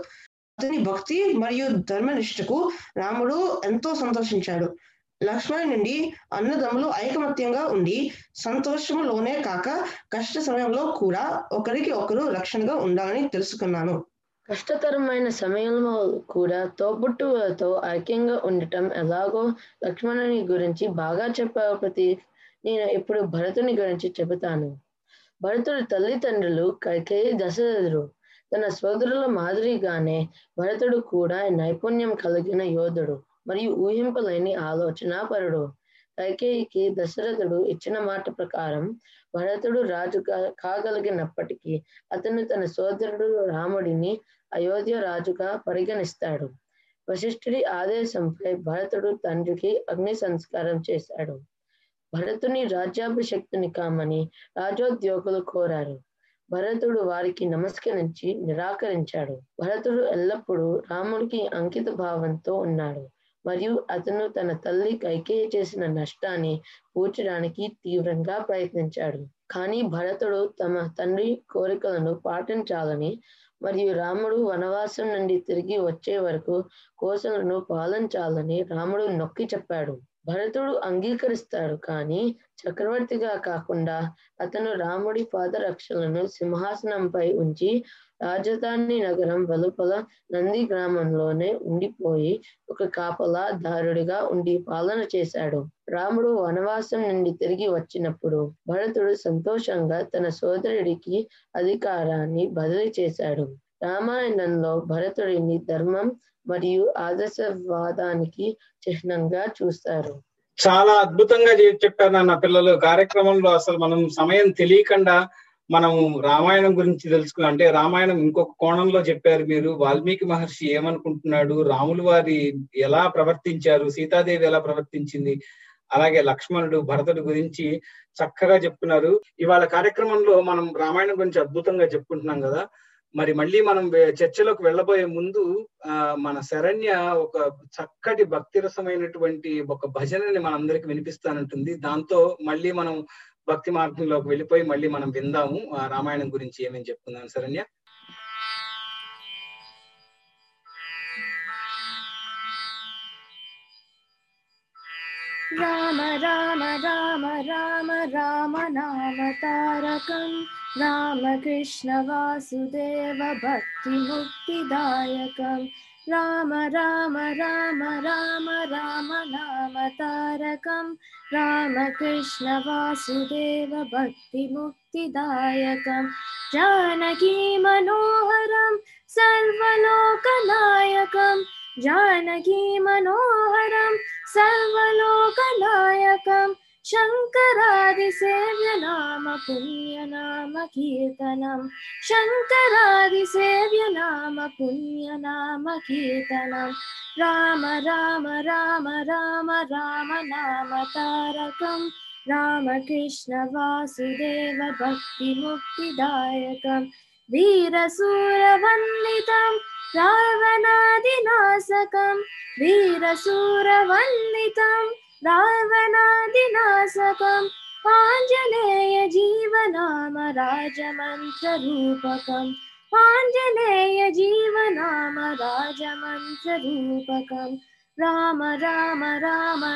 అతని భక్తి మరియు ధర్మనిష్టకు రాముడు ఎంతో సంతోషించాడు. లక్ష్మణ్ నుండి అన్నదమ్ములు ఐకమత్యంగా ఉండి సంతోషంలోనే కాక కష్ట సమయంలో కూడా ఒకరికి ఒకరు రక్షణగా ఉండాలని తెలుసుకున్నాను. కష్టతరమైన సమయంలో కూడా తోబుట్టువులతో ఐక్యంగా ఉండటం ఎలాగో లక్ష్మణుని గురించి బాగా చెప్పావు ప్రతి. నేను ఇప్పుడు భరతుని గురించి చెబుతాను. భరతుడి తల్లిదండ్రులు కైకేయి దశరథుడు. తన సోదరుల మాదిరిగానే భరతుడు కూడా నైపుణ్యం కలిగిన యోధుడు. మరియు ఊహింపలేని ఆలోచనాపరుడు. కైకేయికి దశరథుడు ఇచ్చిన మాట ప్రకారం భరతుడు రాజు కాగలిగినప్పటికీ అతను తన సోదరుడు రాముడిని అయోధ్య రాజుగా పరిగణిస్తాడు. వశిష్ఠుడి ఆదేశంపై భరతుడు తండ్రికి అగ్ని సంస్కారం చేశాడు. భరతుని రాజ్యాభిషక్తుని కామని రాజోద్యోగులు కోరారు. భరతుడు వారికి నమస్కరించి నిరాకరించాడు. భరతుడు ఎల్లప్పుడూ రాముడికి అంకిత భావంతో ఉన్నాడు. మరియు అతను తన తల్లి కైకేయ చేసిన నష్టాన్ని పూడ్చడానికి తీవ్రంగా ప్రయత్నించాడు. కానీ భరతుడు తమ తండ్రి కోరికలను పాటించాలని మరియు రాముడు వనవాసం నుండి తిరిగి వచ్చే వరకు కోసలను పాలించాలని రాముడు నొక్కి చెప్పాడు. భరతుడు అంగీకరిస్తాడు కానీ చక్రవర్తిగా కాకుండా అతను రాముడి పాదరక్షలను సింహాసనంపై ఉంచి రాజధాని నగరం వెలుపల నంది గ్రామంలోనే ఉండిపోయి ఒక కాపలా దారుడిగా ఉండి పాలన చేశాడు. రాముడు వనవాసం నుండి తిరిగి వచ్చినప్పుడు భరతుడు సంతోషంగా తన సోదరుడికి అధికారాన్ని బదిలీ చేశాడు. రామాయణంలో భరతుడిని ధర్మం మరియు ఆదర్శవాదానికి చిహ్నంగా చూస్తారు. చాలా అద్భుతంగా చెప్పారు నాన్న పిల్లలు. కార్యక్రమంలో అసలు మనం సమయం తెలియకుండా మనం రామాయణం గురించి తెలుసుకున్నాం. అంటే రామాయణం ఇంకొక కోణంలో చెప్పారు మీరు. వాల్మీకి మహర్షి ఏమనుకుంటున్నాడు? రాములు వారి ఎలా ప్రవర్తించారు? సీతాదేవి ఎలా ప్రవర్తించింది? అలాగే లక్ష్మణుడు భరతుడు గురించి చక్కగా చెప్తున్నారు. ఇవాళ కార్యక్రమంలో మనం రామాయణం గురించి అద్భుతంగా చెప్పుకుంటున్నాం కదా. మరి మళ్ళీ మనం చర్చలోకి వెళ్ళబోయే ముందు ఆ మన శరణ్య ఒక చక్కటి భక్తిరసమైనటువంటి ఒక భజనని మనందరికి వినిపిస్తానంటుంది. దాంతో మళ్ళీ మనం భక్తి మార్గంలోకి వెళ్ళిపోయి మళ్ళీ మనం విందాము. ఆ రామాయణం గురించి ఏమేమి చెప్పుకుందాం శరణ్య? రామ రామ రామ రామ రామ నామ తారకం. రామకృష్ణ వాసుదేవ భక్తి ముక్తిదాయకం రామ రామ రామ రామ రామ నామ తారకం రామకృష్ణ వాసుదేవ భక్తి ముక్తిదాయకం జానకీ మనోహరం సర్వలోకనాయకం జానకీ మనోహరం సర్వలోకనాయకం శంకరాదిసేవ్య నామ పుణ్య నామ కీర్తనం శంకరాదిసేవ్య నామ పుణ్య నామ కీర్తనం రామ రామ రామ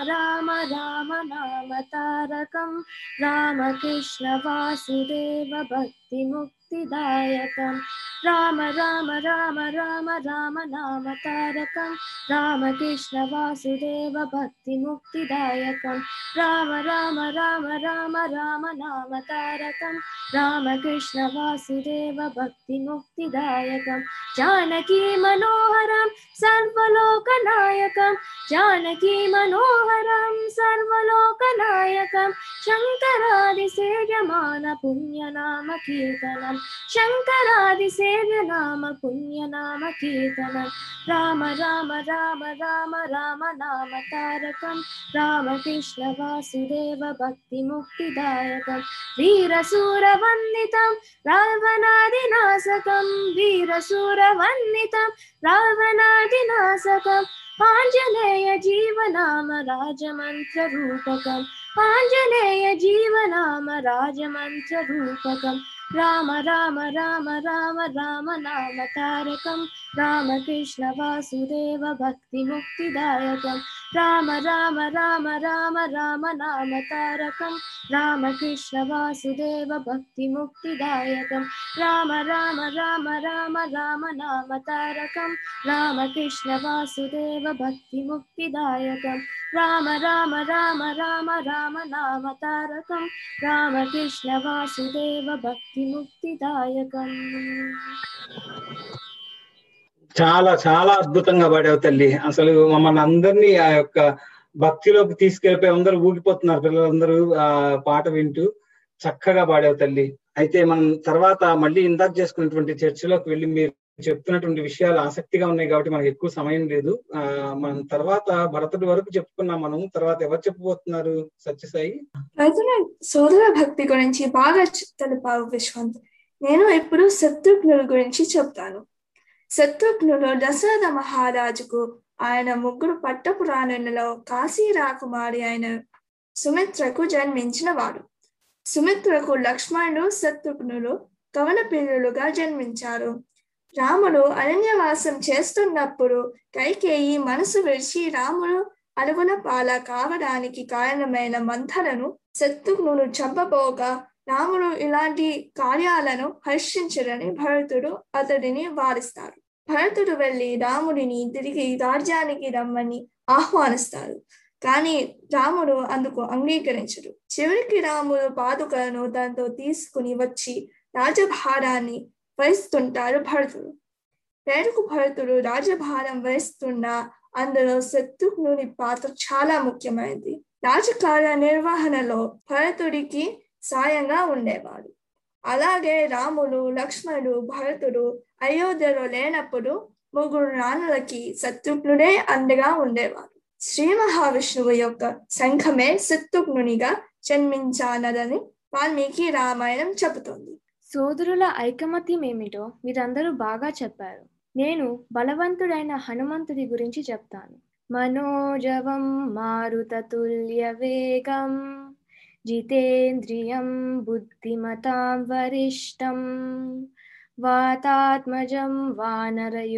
రామ రామ నామ తారకం రామకృష్ణ వాసుదేవ భక్తి ముక్తిదాయకం వీరసూరవందితం రావణాదినాశకం వీరసూరవందితం రావణాదినాశకం ఆంజనేయ జీవనామ రాజమంత్రరూపకం ఆంజనేయ జీవనామ రాజమంత్రరూపకం రామ రామ రామ రామ రామ నామ తారకం రామకృష్ణ వాసుదేవ భక్తి ముక్తిదాయకం రామ రామ రామ రామ రామ నామ తారకం రామకృష్ణ వాసుదేవ భక్తి ముక్తిదాయకం రామ రామ రామ రామ రామ నామ తారకం రామకృష్ణ వాసుదేవ భక్తి ముక్తిదాయకం జానకీ మనోహరం సర్వలోకనాయకం జానకీ మనోహరం సర్వలోకనాయకం శంకరాది సేవ్యమాన పుణ్యనామ కీర్తనం శంకరాది సేవ్యనామ పుణ్యనామ కీర్తనం రామ రామ రామ రామ రామ నామ తారకం రామకృష్ణ వాసుదేవ భక్తి ముక్తిదాయకం వీరసూరవందితం రావణాదినాశకం వీరసూరవందితం రావణాదినాశకం ఆంజనేయ జీవనామ రాజమంత్రరూపకం ఆంజనేయ జీవనామ రాజమంత్రరూపకం రామ రామ రామ రామ రామ నామ తారకం రామకృష్ణ వాసుదేవ భక్తి ముక్తిదాయకం రామ రామ రామ చాలా చాలా అద్భుతంగా పాడావు తల్లి. అసలు మమ్మల్ని అందరినీ ఆ యొక్క భక్తిలోకి తీసుకెళ్ళిపోయి అందరూ ఊగిపోతున్నారు పిల్లలందరూ ఆ పాట వింటూ చక్కగా పాడావు తల్లి. అయితే మనం తర్వాత మళ్ళీ ఇందాక చేసుకున్నటువంటి చర్చలోకి వెళ్ళి మీరు చెప్తున్నటువంటి విషయాలు ఆసక్తిగా ఉన్నాయి కాబట్టి మనకి ఎక్కువ సమయం లేదు. ఆ మనం తర్వాత భరతుడి వరకు చెప్పుకున్నాం మనం. తర్వాత ఎవరు చెప్పబోతున్నారు సత్యసాయి? రైతుల సోదర భక్తి గురించి బాగా చె- తెలిపావు విశ్వంత్ నేను ఇప్పుడు శత్రుఘ్నుల గురించి చెప్తాను. శత్రుఘ్నులు దశరథ మహారాజుకు ఆయన ముగ్గురు పట్టపురాణులలో కాశీ రాకుమారి అయిన సుమిత్రకు జన్మించిన వాడు. సుమిత్రకు లక్ష్మణుడు శత్రుఘ్నులు కవన పిల్లలుగా జన్మించారు. రాముడు అరణ్యవాసం చేస్తున్నప్పుడు కైకేయి మనసు విడిచి రాముడు అలుగున పాల కావడానికి కారణమైన మంథలను శత్రుఘ్నులు చంపబోగా రాముడు ఇలాంటి కార్యాలను హర్షించడని భరతుడు అతడిని వారిస్తారు భరతుడు వెళ్ళి రాముడిని తిరిగి రాజ్యానికి రమ్మని ఆహ్వానిస్తాడు. కానీ రాముడు అందుకు అంగీకరించడు. చివరికి రాముడు పాదుకలను తనతో తీసుకుని వచ్చి రాజభారాన్ని వహిస్తుంటాడు భరతుడు. పేరుకు భరతుడు రాజభారం వహిస్తున్న అందులో శత్రుఘ్నుని పాత్ర చాలా ముఖ్యమైనది. రాజకార్య నిర్వహణలో భరతుడికి సాయంగా ఉండేవాడు. అలాగే రాముడు లక్ష్మణుడు భరతుడు అయోధ్యలో లేనప్పుడు ముగ్గురు రాణులకి శత్రుఘ్నుడే అండగా ఉండేవారు. శ్రీ మహావిష్ణువు యొక్క శంఖమే శత్రుఘ్నునిగా జన్మించానదని వాల్మీకి రామాయణం చెబుతోంది. సోదరుల ఐకమత్యం ఏమిటో మీరందరూ బాగా చెప్పారు. నేను బలవంతుడైన హనుమంతుడి గురించి చెప్తాను. మనోజవం మారుతతుల్య వేగం జితేంద్రియం బుద్ధిమతాం వరిష్టం వాతాత్మజం వానరయుద్ధముఖ్యం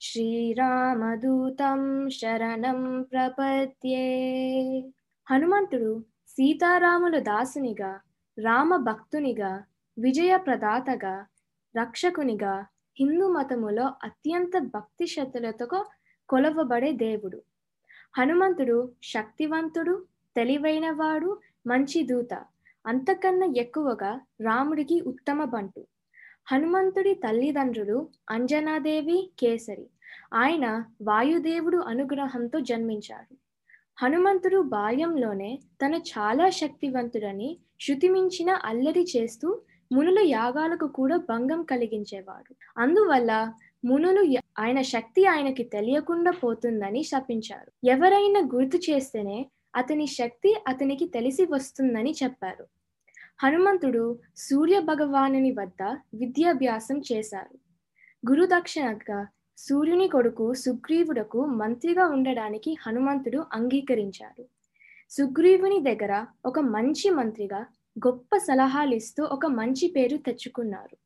శ్రీరామదూతం శరణం ప్రపద్యే హనుమంతుడు సీతారాముల దాసునిగా రామ భక్తునిగా విజయ ప్రదాతగా రక్షకునిగా హిందూ మతములో అత్యంత భక్తి శ్రద్ధలతో కొలవబడే దేవుడు. హనుమంతుడు శక్తివంతుడు తెలివైనవాడు మంచి దూత. అంతకన్నా ఎక్కువగా రాముడికి ఉత్తమ బంటు. హనుమంతుడి తల్లిదండ్రులు అంజనాదేవి కేసరి. ఆయన వాయుదేవుడు అనుగ్రహంతో జన్మించారు హనుమంతుడు బాల్యంలోనే తన చాలా శక్తివంతుడని శృతిమించిన అల్లరి చేస్తూ మునుల యాగాలకు కూడా భంగం కలిగించేవాడు. అందువల్ల మునులు ఆయన శక్తి ఆయనకి తెలియకుండా పోతుందని శపించారు. ఎవరైనా గుర్తు చేస్తేనే అతని శక్తి అతనికి తెలిసి వస్తుందని చెప్పారు. హనుమంతుడు సూర్య భగవానుని వద్ద విద్యాభ్యాసం చేశారు. గురుదక్షిణగా సూర్యుని కొడుకు సుగ్రీవుడకు మంత్రిగా ఉండడానికి హనుమంతుడు అంగీకరించారు. సుగ్రీవుని దగ్గర ఒక మంచి మంత్రిగా గొప్ప సలహాలు ఇస్తూ ఒక మంచి పేరు తెచ్చుకున్నారు.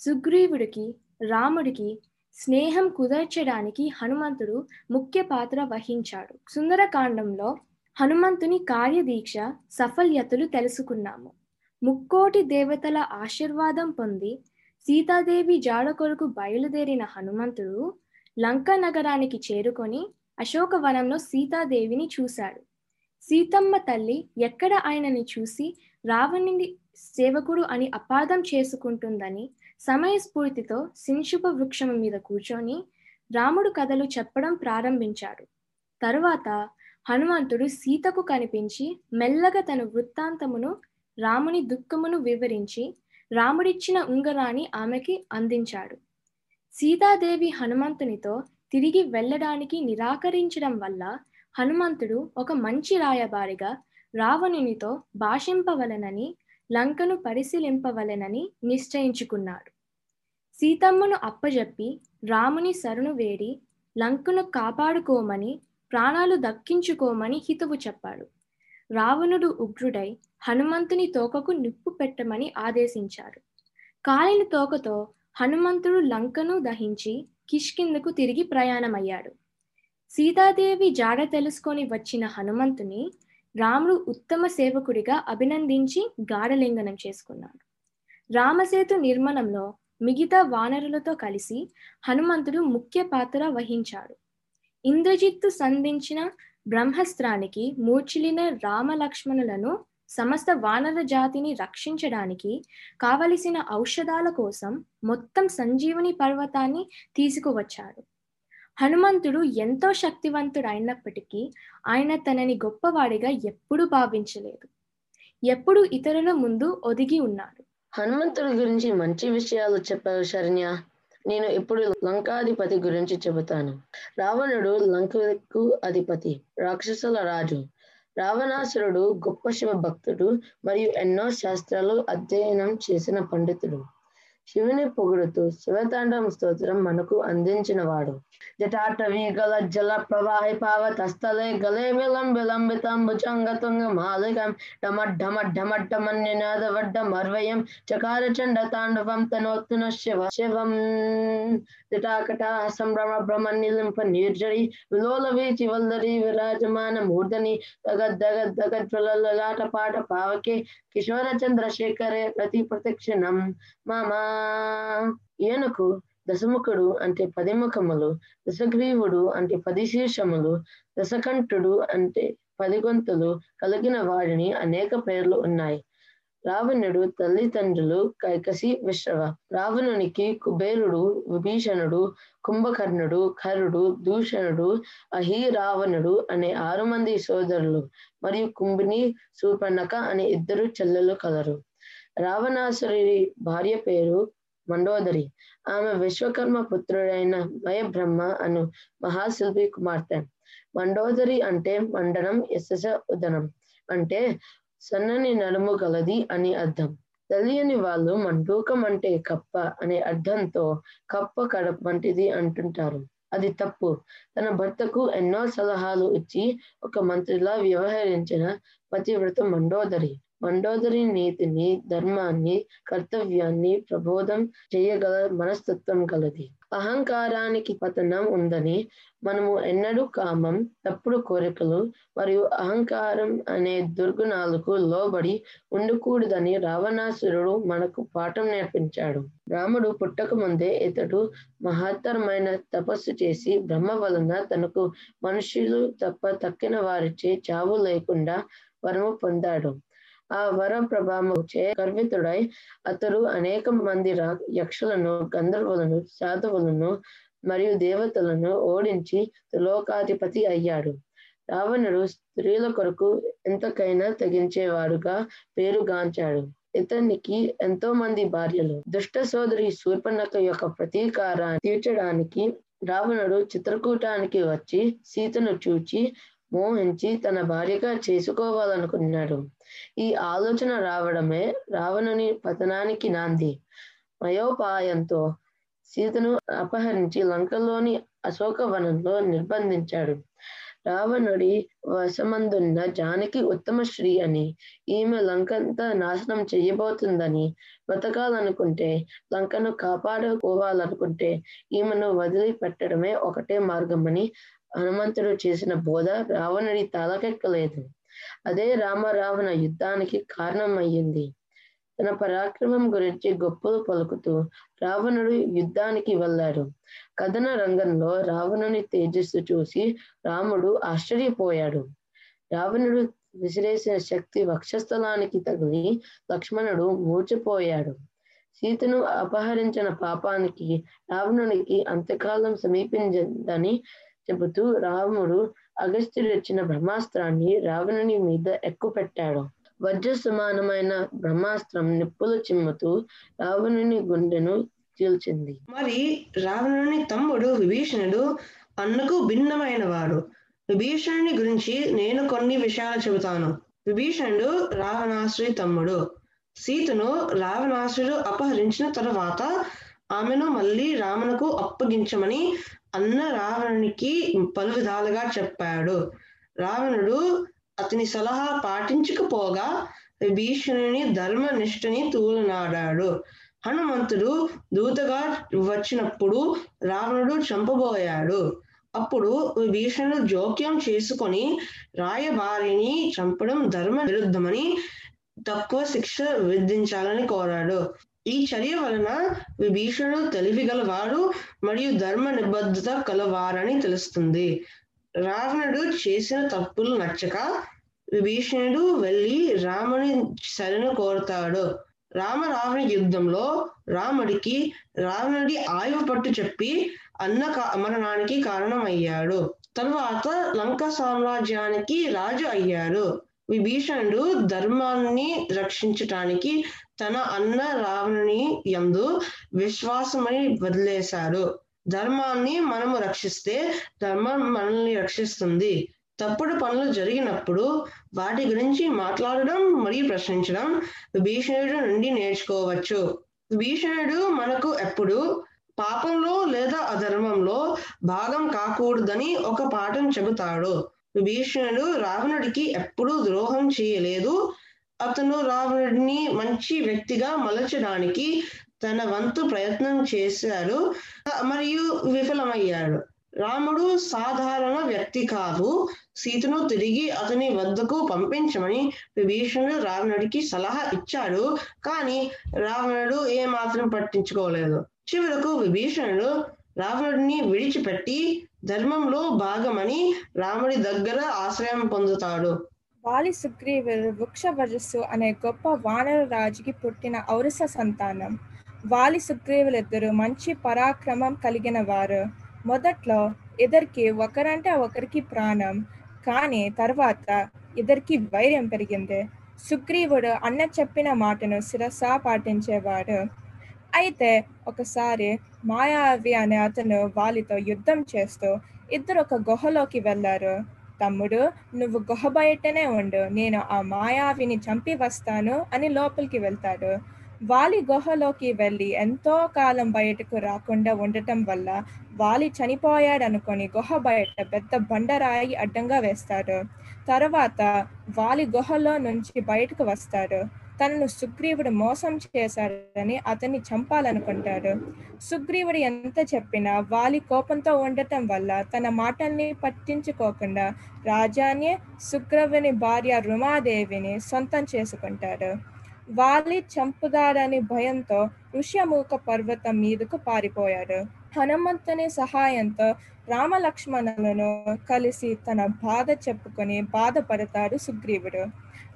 సుగ్రీవుడికి రాముడికి స్నేహం కుదర్చడానికి హనుమంతుడు ముఖ్య పాత్ర వహించాడు. సుందరకాండంలో హనుమంతుని కార్యదీక్ష సఫల్యతలు తెలుసుకున్నాము. ముక్కోటి దేవతల ఆశీర్వాదం పొంది సీతాదేవి జాడ కొరకు బయలుదేరిన హనుమంతుడు లంక నగరానికి చేరుకొని అశోకవనంలో సీతాదేవిని చూశాడు. సీతమ్మ తల్లి ఎక్కడ ఆయనని చూసి రావణుని సేవకుడు అని అపార్థం చేసుకుంటుందని సమయస్ఫూర్తితో శింశుభ వృక్షం మీద కూర్చొని రాముడు కథలు చెప్పడం ప్రారంభించాడు. తరువాత హనుమంతుడు సీతకు కనిపించి మెల్లగా తన వృత్తాంతమును రాముని దుఃఖమును వివరించి రాముడిచ్చిన ఉంగరాన్ని ఆమెకి అందించాడు. సీతాదేవి హనుమంతునితో తిరిగి వెళ్ళడానికి నిరాకరించడం వల్ల హనుమంతుడు ఒక మంచి రాయబారిగా రావణునితో భాషింపవలెనని లంకను పరిశీలింపవలెనని నిశ్చయించుకున్నాడు. సీతమ్మను అప్పజెప్పి రాముని సరుణు వేడి లంకను కాపాడుకోమని ప్రాణాలు దక్కించుకోమని హితవు చెప్పాడు. రావణుడు ఉగ్రుడై హనుమంతుని తోకకు నిప్పు పెట్టమని ఆదేశించాడు. కాలిన తోకతో హనుమంతుడు లంకను దహించి కిష్కిందకు తిరిగి ప్రయాణమయ్యాడు. సీతాదేవి జాడ తెలుసుకొని వచ్చిన హనుమంతుని రాముడు ఉత్తమ సేవకుడిగా అభినందించి గాఢలింగనం చేసుకున్నాడు. రామసేతు నిర్మాణంలో మిగతా వానరులతో కలిసి హనుమంతుడు ముఖ్య పాత్ర వహించాడు. ఇంద్రజిత్తు సంధించిన బ్రహ్మాస్త్రానికి మూర్చిలిన రామలక్ష్మణులను సమస్త వానర జాతిని రక్షించడానికి కావలసిన ఔషధాల కోసం మొత్తం సంజీవని పర్వతాన్ని తీసుకువచ్చాడు. హనుమంతుడు ఎంతో శక్తివంతుడు అయినప్పటికీ ఆయన తనని గొప్పవాడిగా ఎప్పుడూ భావించలేదు. ఎప్పుడు ఇతరుల ముందు ఒదిగి ఉన్నాడు. హనుమంతుడి గురించి మంచి విషయాలు చెప్పారు శరణ్య. నేను ఇప్పుడు లంకాధిపతి గురించి చెబుతాను. రావణుడు లంకకు అధిపతి రాక్షసుల రాజు. రావణాసురుడు గొప్ప శివ భక్తుడు మరియు ఎన్నో శాస్త్రాలు అధ్యయనం చేసిన పండితుడు. శివుని పొగుడుతూ శివతాండవం స్తోత్రం మనకు అందించిన వాడు జటాటవి గల జల ప్రవాహి పావతస్థలే గలే విలం విలంబితం భుజంగ తుంగ మాలికం డమ ఢమ ఢమ ఢమన్యనాద వడ్డ మర్వయం చకార చండ తాండవం తనోత్తున శివ శివం జటాకట సంభ్రమ భ్రమ నిలింప నిర్జరి విలోల వీచి వల్లరి విరాజమాన మూర్ధని దగద్ దగద్ దగద్ జ్వలలాట పాట పావకే కిశోర చంద్రశేఖరే ప్రతి ప్రతిక్షణం మామా ఈయనకు దశముఖుడు అంటే పదిముఖములు దశగ్రీవుడు అంటే పది శీర్షములు దశకంఠుడు అంటే పది గొంతులు కలిగిన వాడిని అనేక పేర్లు ఉన్నాయి. రావణుడు తల్లిదండ్రులు కైకసి విశ్రవ రావణునికి కుబేరుడు విభీషణుడు కుంభకర్ణుడు కరుడు దూషణుడు అహి రావణుడు అనే ఆరు మంది సోదరులు మరియు కుంభిని సూపర్ణక అనే ఇద్దరు చెల్లెలు కలరు. రావణాసురి భార్య పేరు మండోదరి. ఆమె విశ్వకర్మ పుత్రుడైన మయబ్రహ్మ అను మహాశిల్పి కుమార్తె. మండోదరి అంటే మండనం యశస ఉదనం అంటే సన్నని నడుము గలది అని అర్థం. తెలియని వాళ్ళు మండూకం అంటే కప్ప అనే అర్థంతో కప్ప కడప వంటిది అంటుంటారు. అది తప్పు. తన భర్తకు ఎన్నో సలహాలు ఇచ్చి ఒక మంత్రిలా వ్యవహరించిన పతివ్రత మండోదరి. మండోదరి నీతిని ధర్మాన్ని కర్తవ్యాన్ని ప్రబోధం చేయగల మనస్తత్వం కలది అహంకారానికి పతనం ఉందని మనము ఎన్నడూ కామం తప్పుడు కోరికలు మరియు అహంకారం అనే దుర్గుణాలకు లోబడి ఉండకూడదని రావణాసురుడు మనకు పాఠం నేర్పించాడు. రాముడు పుట్టక ముందే ఇతడు మహత్తరమైన తపస్సు చేసి బ్రహ్మ వలన తనకు మనుషులు తప్ప తక్కిన వారిచే చావు లేకుండా వరము పొందాడు. ఆ వర ప్రభావముచే గర్వితుడై అతడు అనేక మంది యక్షులను గంధర్వులను శాతవులను మరియు దేవతలను ఓడించి లోకాధిపతి అయ్యాడు. రావణుడు స్త్రీల కొరకు ఎంతకైనా తెగించేవాడుగా పేరుగాంచాడు ఇతనికి ఎంతో మంది భార్యలు. దుష్ట సోదరి శూర్పణక యొక్క ప్రతీకారాన్ని తీర్చడానికి రావణుడు చిత్రకూటానికి వచ్చి సీతను చూచి మోహించి తన భార్యగా చేసుకోవాలనుకున్నాడు. ఈ ఆలోచన రావడమే రావణుని పతనానికి నాంది. మయోపాయంతో సీతను అపహరించి లంకలోని అశోకవనంలో నిర్బంధించాడు. రావణుడి వశమందున్న జానకి ఉత్తమ శ్రీ అని ఈమె లంకంతా నాశనం చెయ్యబోతుందని బతకాలనుకుంటే లంకను కాపాడుకోవాలనుకుంటే ఈమెను వదిలిపెట్టడమే ఒకటే మార్గమని హనుమంతుడు చేసిన బోధ రావణుడి తలకెక్కలేదు అదే రామ రావణ యుద్ధానికి కారణమయ్యింది. తన పరాక్రమం గురించి గొప్పలు పలుకుతూ రావణుడు యుద్ధానికి వెళ్ళాడు. కథన రంగంలో రావణుని తేజస్సు చూసి రాముడు ఆశ్చర్యపోయాడు. రావణుడు విసిరేసిన శక్తి వక్షస్థలానికి తగిలి లక్ష్మణుడు మూర్చిపోయాడు. సీతను అపహరించిన పాపానికి రావణునికి అంతకాలం సమీపించిందని చెబుతూ రాముడు అగస్త్యుడు ఇచ్చిన బ్రహ్మాస్త్రాన్ని రావణుని మీద ఎక్కుపెట్టాడు. వజ్ర సమానమైన బ్రహ్మాస్త్రం నిప్పులు చిమ్ముతూ రావణుని గుండెను చీల్చింది. మరి రావణుని తమ్ముడు విభీషణుడు అన్నకు భిన్నమైన వాడు విభీషణుని గురించి నేను కొన్ని విషయాలు చెబుతాను. విభీషణుడు రావణాసుడి తమ్ముడు. సీతను రావణాసుడు అపహరించిన తరువాత ఆమెను మళ్ళీ రామునకు అప్పగించమని అన్న రావణునికి పలు విధాలుగా చెప్పాడు. రావణుడు అతని సలహా పాటించకపోగా విభీషణుని ధర్మ నిష్ఠని తూలనాడాడు. హనుమంతుడు దూతగా వచ్చినప్పుడు రావణుడు చంపబోయాడు. అప్పుడు విభీషణుడు జోక్యం చేసుకొని రాయబారిని చంపడం ధర్మ విరుద్ధమని తక్కువ శిక్ష విధించాలని కోరాడు. ఈ చర్య వలన విభీషణుడు తెలివి గలవాడు మరియు ధర్మ నిబద్ధత కలవారని తెలుస్తుంది. రావణుడు చేసిన తప్పులు నచ్చక విభీషణుడు వెళ్ళి రాముని శరణు కోరుతాడు. రామ రావణ యుద్ధంలో రాముడికి రావణుడి ఆయువు పట్టు చెప్పి అన్న అమరణానికి మరణానికి కారణమయ్యాడు. తరువాత లంక సామ్రాజ్యానికి రాజు అయ్యాడు విభీషణుడు ధర్మాన్ని రక్షించటానికి తన అన్న రావణుని యందు విశ్వాసమని వదిలేశాడు. ధర్మాన్ని మనము రక్షిస్తే ధర్మం మనల్ని రక్షిస్తుంది. తప్పుడు పనులు జరిగినప్పుడు వాటి గురించి మాట్లాడడం మరియు ప్రశ్నించడం విభీషణుడు నుండి నేర్చుకోవచ్చు. విభీషణుడు మనకు ఎప్పుడు పాపంలో లేదా అధర్మంలో భాగం కాకూడదని ఒక పాఠం చెబుతాడు. విభీషణుడు రావణుడికి ఎప్పుడూ ద్రోహం చేయలేదు. అతను రావణుడిని మంచి వ్యక్తిగా మలచడానికి తన వంతు ప్రయత్నం చేశాడు మరియు విఫలమయ్యాడు. రాముడు సాధారణ వ్యక్తి కాదు. సీతను తిరిగి అతని వద్దకు పంపించమని విభీషణుడు రావణుడికి సలహా ఇచ్చాడు కానీ రావణుడు ఏమాత్రం పట్టించుకోలేదు. చివరకు విభీషణుడు రావణుడిని విడిచిపెట్టి ధర్మంలో భాగమని రాముడి దగ్గర ఆశ్రయం పొందుతాడు. వాలి సుగ్రీవులు వృక్షవజస్సు అనే గొప్ప వానర రాజుకి పుట్టిన ఔరస సంతానం. వాలి సుగ్రీవులిద్దరూ మంచి పరాక్రమం కలిగిన వారు. మొదట్లో ఇద్దరికి ఒకరంటే ఒకరికి ప్రాణం కానీ తర్వాత ఇద్దరికి వైర్యం పెరిగింది. సుగ్రీవుడు అన్న చెప్పిన మాటను శిరసా పాటించేవాడు. అయితే ఒకసారి మాయావి అనే అతను వాలితో యుద్ధం చేస్తూ ఇద్దరు ఒక గుహలోకి వెళ్ళారు. తమ్ముడు నువ్వు గుహ బయటనే ఉండు. నేను ఆ మాయావిని చంపి వస్తాను అని లోపలికి వెళ్తాడు. వాలి గుహలోకి వెళ్ళి ఎంతో కాలం బయటకు రాకుండా ఉండటం వల్ల వాలి చనిపోయాడనుకొని గుహ బయట పెద్ద బండరాయి అడ్డంగా వేస్తాడు. తర్వాత వాలి గుహలో నుంచి బయటకు వస్తాడు. తనను సుగ్రీవుడు మోసం చేశాడని అతన్ని చంపాలనుకుంటాడు. సుగ్రీవుడు ఎంత చెప్పినా వాలి కోపంతో ఉండటం వల్ల తన మాటల్ని పట్టించుకోకుండా రాజాన్ని సుగ్రీవుని భార్య రుమాదేవిని సొంతం చేసుకుంటాడు. వాలి చంపుదాడని భయంతో ఋష్యమూక పర్వతం మీదకు పారిపోయాడు. హనుమంతుని సహాయంతో రామలక్ష్మణులను కలిసి తన బాధ చెప్పుకొని బాధపడతాడు సుగ్రీవుడు.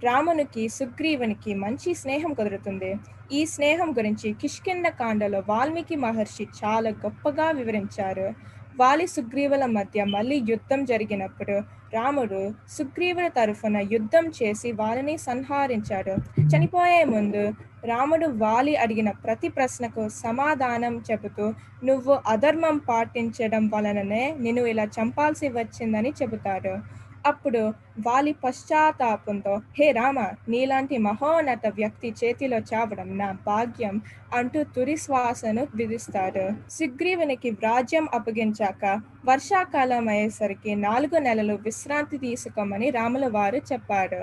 రామునికి సుగ్రీవునికి మంచి స్నేహం కుదురుతుంది ఈ స్నేహం గురించి కిష్కింద కాండలో వాల్మీకి మహర్షి చాలా గొప్పగా వివరించారు. వాలి సుగ్రీవుల మధ్య మళ్ళీ యుద్ధం జరిగినప్పుడు రాముడు సుగ్రీవుల తరఫున యుద్ధం చేసి వాలిని సంహరించాడు. చనిపోయే ముందు రాముడు వాలి అడిగిన ప్రతి ప్రశ్నకు సమాధానం చెబుతూ నువ్వు అధర్మం పాటించడం వలననే నేను ఇలా చంపాల్సి వచ్చిందని చెబుతాడు. అప్పుడు వాలి పశ్చాత్తాపంతో హే రామ నీలాంటి మహోన్నత వ్యక్తి చేతిలో చావడం నా భాగ్యం అంటూ తురి శ్వాసను విధిస్తాడు. సుగ్రీవునికి రాజ్యం అప్పగించాక వర్షాకాలం అయ్యేసరికి నాలుగు నెలలు విశ్రాంతి తీసుకోమని రాముల వారు చెప్పాడు.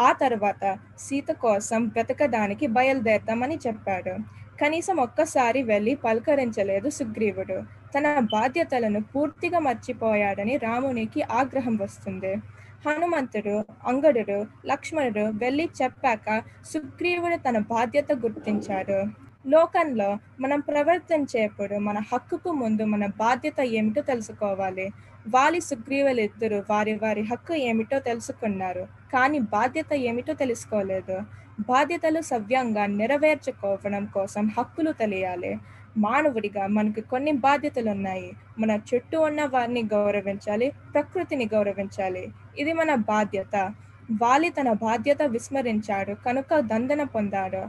ఆ తర్వాత సీత కోసం బ్రతకడానికి బయలుదేరతామని చెప్పాడు. కనీసం ఒక్కసారి వెళ్ళి పలకరించలేదు సుగ్రీవుడు. తన బాధ్యతలను పూర్తిగా మర్చిపోయాడని రామునికి ఆగ్రహం వస్తుంది. హనుమంతుడు అంగడుడు లక్ష్మణుడు వెళ్ళి చెప్పాక సుగ్రీవుడు తన బాధ్యత గుర్తించాడు. లోకంలో మనం ప్రవర్తించేప్పుడు మన హక్కుకు ముందు మన బాధ్యత ఏమిటో తెలుసుకోవాలి. వాలి సుగ్రీవులు ఇద్దరు వారి వారి హక్కు ఏమిటో తెలుసుకున్నారు. కానీ బాధ్యత ఏమిటో తెలుసుకోలేదు. బాధ్యతలు సవ్యంగా నెరవేర్చుకోవడం కోసం హక్కులు తెలియాలి. మానవుడిగా మనకు కొన్ని బాధ్యతలు ఉన్నాయి మన చుట్టూ ఉన్న వారిని గౌరవించాలి ప్రకృతిని గౌరవించాలి. ఇది మన బాధ్యత. వాలి తన బాధ్యత విస్మరించాడు కనుక దండన పొందాడు.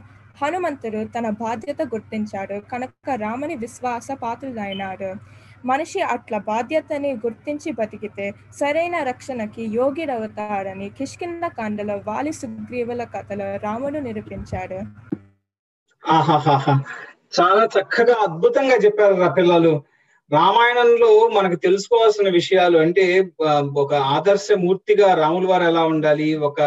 హనుమంతుడు తన బాధ్యత గుర్తించాడు కనుక రాముని విశ్వాస పాత్రుడైనాడు. మనిషి అట్ల బాధ్యతని గుర్తించి బతికితే సరైన రక్షణకి యోగిడవుతాడని కిష్కింద కాండలో వాలి సుగ్రీవుల కథలో రాముడు నిరూపించాడు. చాలా చక్కగా అద్భుతంగా చెప్పారు రా పిల్లలు. రామాయణంలో మనకు తెలుసుకోవాల్సిన విషయాలు అంటే ఒక ఆదర్శ మూర్తిగా రాముల వారు ఎలా ఉండాలి ఒక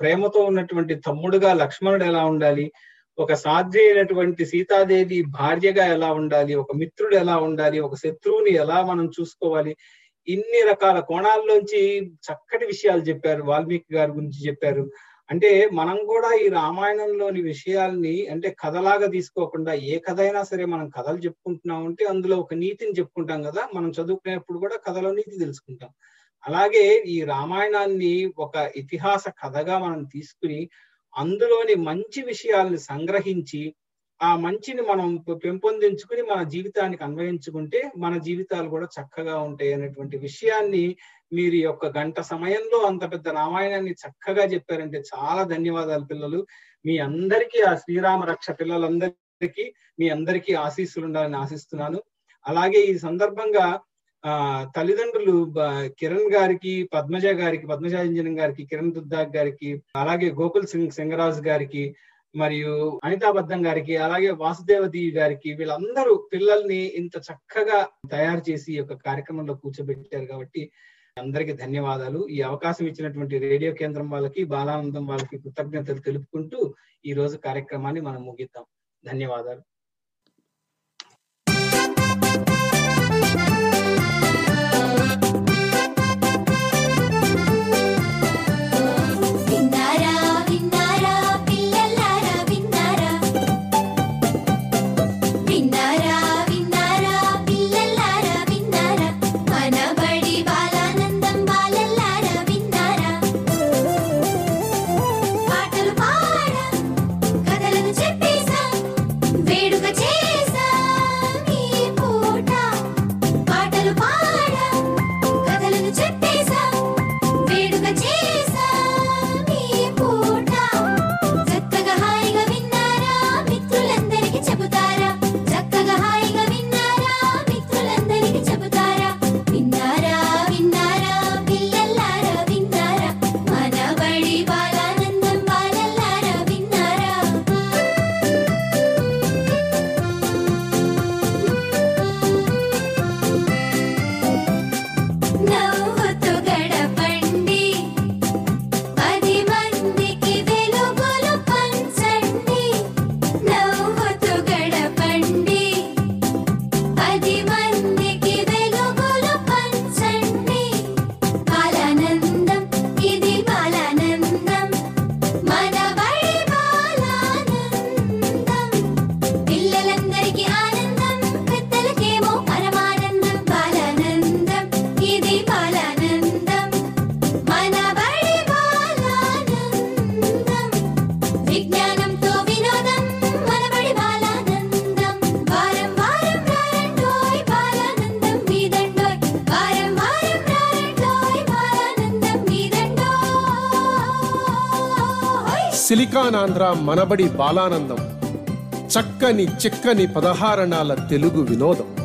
ప్రేమతో ఉన్నటువంటి తమ్ముడుగా లక్ష్మణుడు ఎలా ఉండాలి ఒక సాధ్య అయినటువంటి సీతాదేవి భార్యగా ఎలా ఉండాలి ఒక మిత్రుడు ఎలా ఉండాలి ఒక శత్రువుని ఎలా మనం చూసుకోవాలి ఇన్ని రకాల కోణాల్లోంచి చక్కటి విషయాలు చెప్పారు వాల్మీకి గారి గురించి చెప్పారు. అంటే మనం కూడా ఈ రామాయణంలోని విషయాల్ని అంటే కథలాగా తీసుకోకుండా ఏ కథ అయినా సరే మనం కథలు చెప్పుకుంటున్నాం అంటే అందులో ఒక నీతిని చెప్పుకుంటాం కదా మనం చదువుకునేప్పుడు కూడా కథలో నీతి తెలుసుకుంటాం. అలాగే ఈ రామాయణాన్ని ఒక ఇతిహాస కథగా మనం తీసుకుని అందులోని మంచి విషయాల్ని సంగ్రహించి ఆ మంచిని మనం పెంపొందించుకుని మన జీవితానికి అన్వయించుకుంటే మన జీవితాలు కూడా చక్కగా ఉంటాయి అనేటువంటి విషయాన్ని మీరు ఈ యొక్క గంట సమయంలో అంత పెద్ద రామాయణాన్ని చక్కగా చెప్పారంటే చాలా ధన్యవాదాలు పిల్లలు. మీ అందరికీ ఆ శ్రీరామ రక్ష పిల్లలందరికీ మీ అందరికీ ఆశీస్సులు ఉండాలని ఆశిస్తున్నాను. అలాగే ఈ సందర్భంగా ఆ తల్లిదండ్రులు కిరణ్ గారికి పద్మజ గారికి పద్మజాంజనం గారికి కిరణ్ దుద్దాక్ గారికి అలాగే గోకుల్ సింగ్ సింగరాజు గారికి మరియు అనితాబద్ధం గారికి అలాగే వాసుదేవదేవి గారికి వీళ్ళందరూ పిల్లల్ని ఇంత చక్కగా తయారు చేసి ఈ యొక్క కార్యక్రమంలో కూర్చోబెట్టారు కాబట్టి అందరికీ ధన్యవాదాలు. ఈ అవకాశం ఇచ్చినటువంటి రేడియో కేంద్రం వాళ్ళకి బాలానందం వాళ్ళకి కృతజ్ఞతలు తెలుపుకుంటూ ఈ రోజు కార్యక్రమాన్ని మనం ముగిద్దాం. ధన్యవాదాలు. చికానాంధ్ర మనబడి బాలానందం. చక్కని చిక్కని పదహారణాల తెలుగు వినోదం.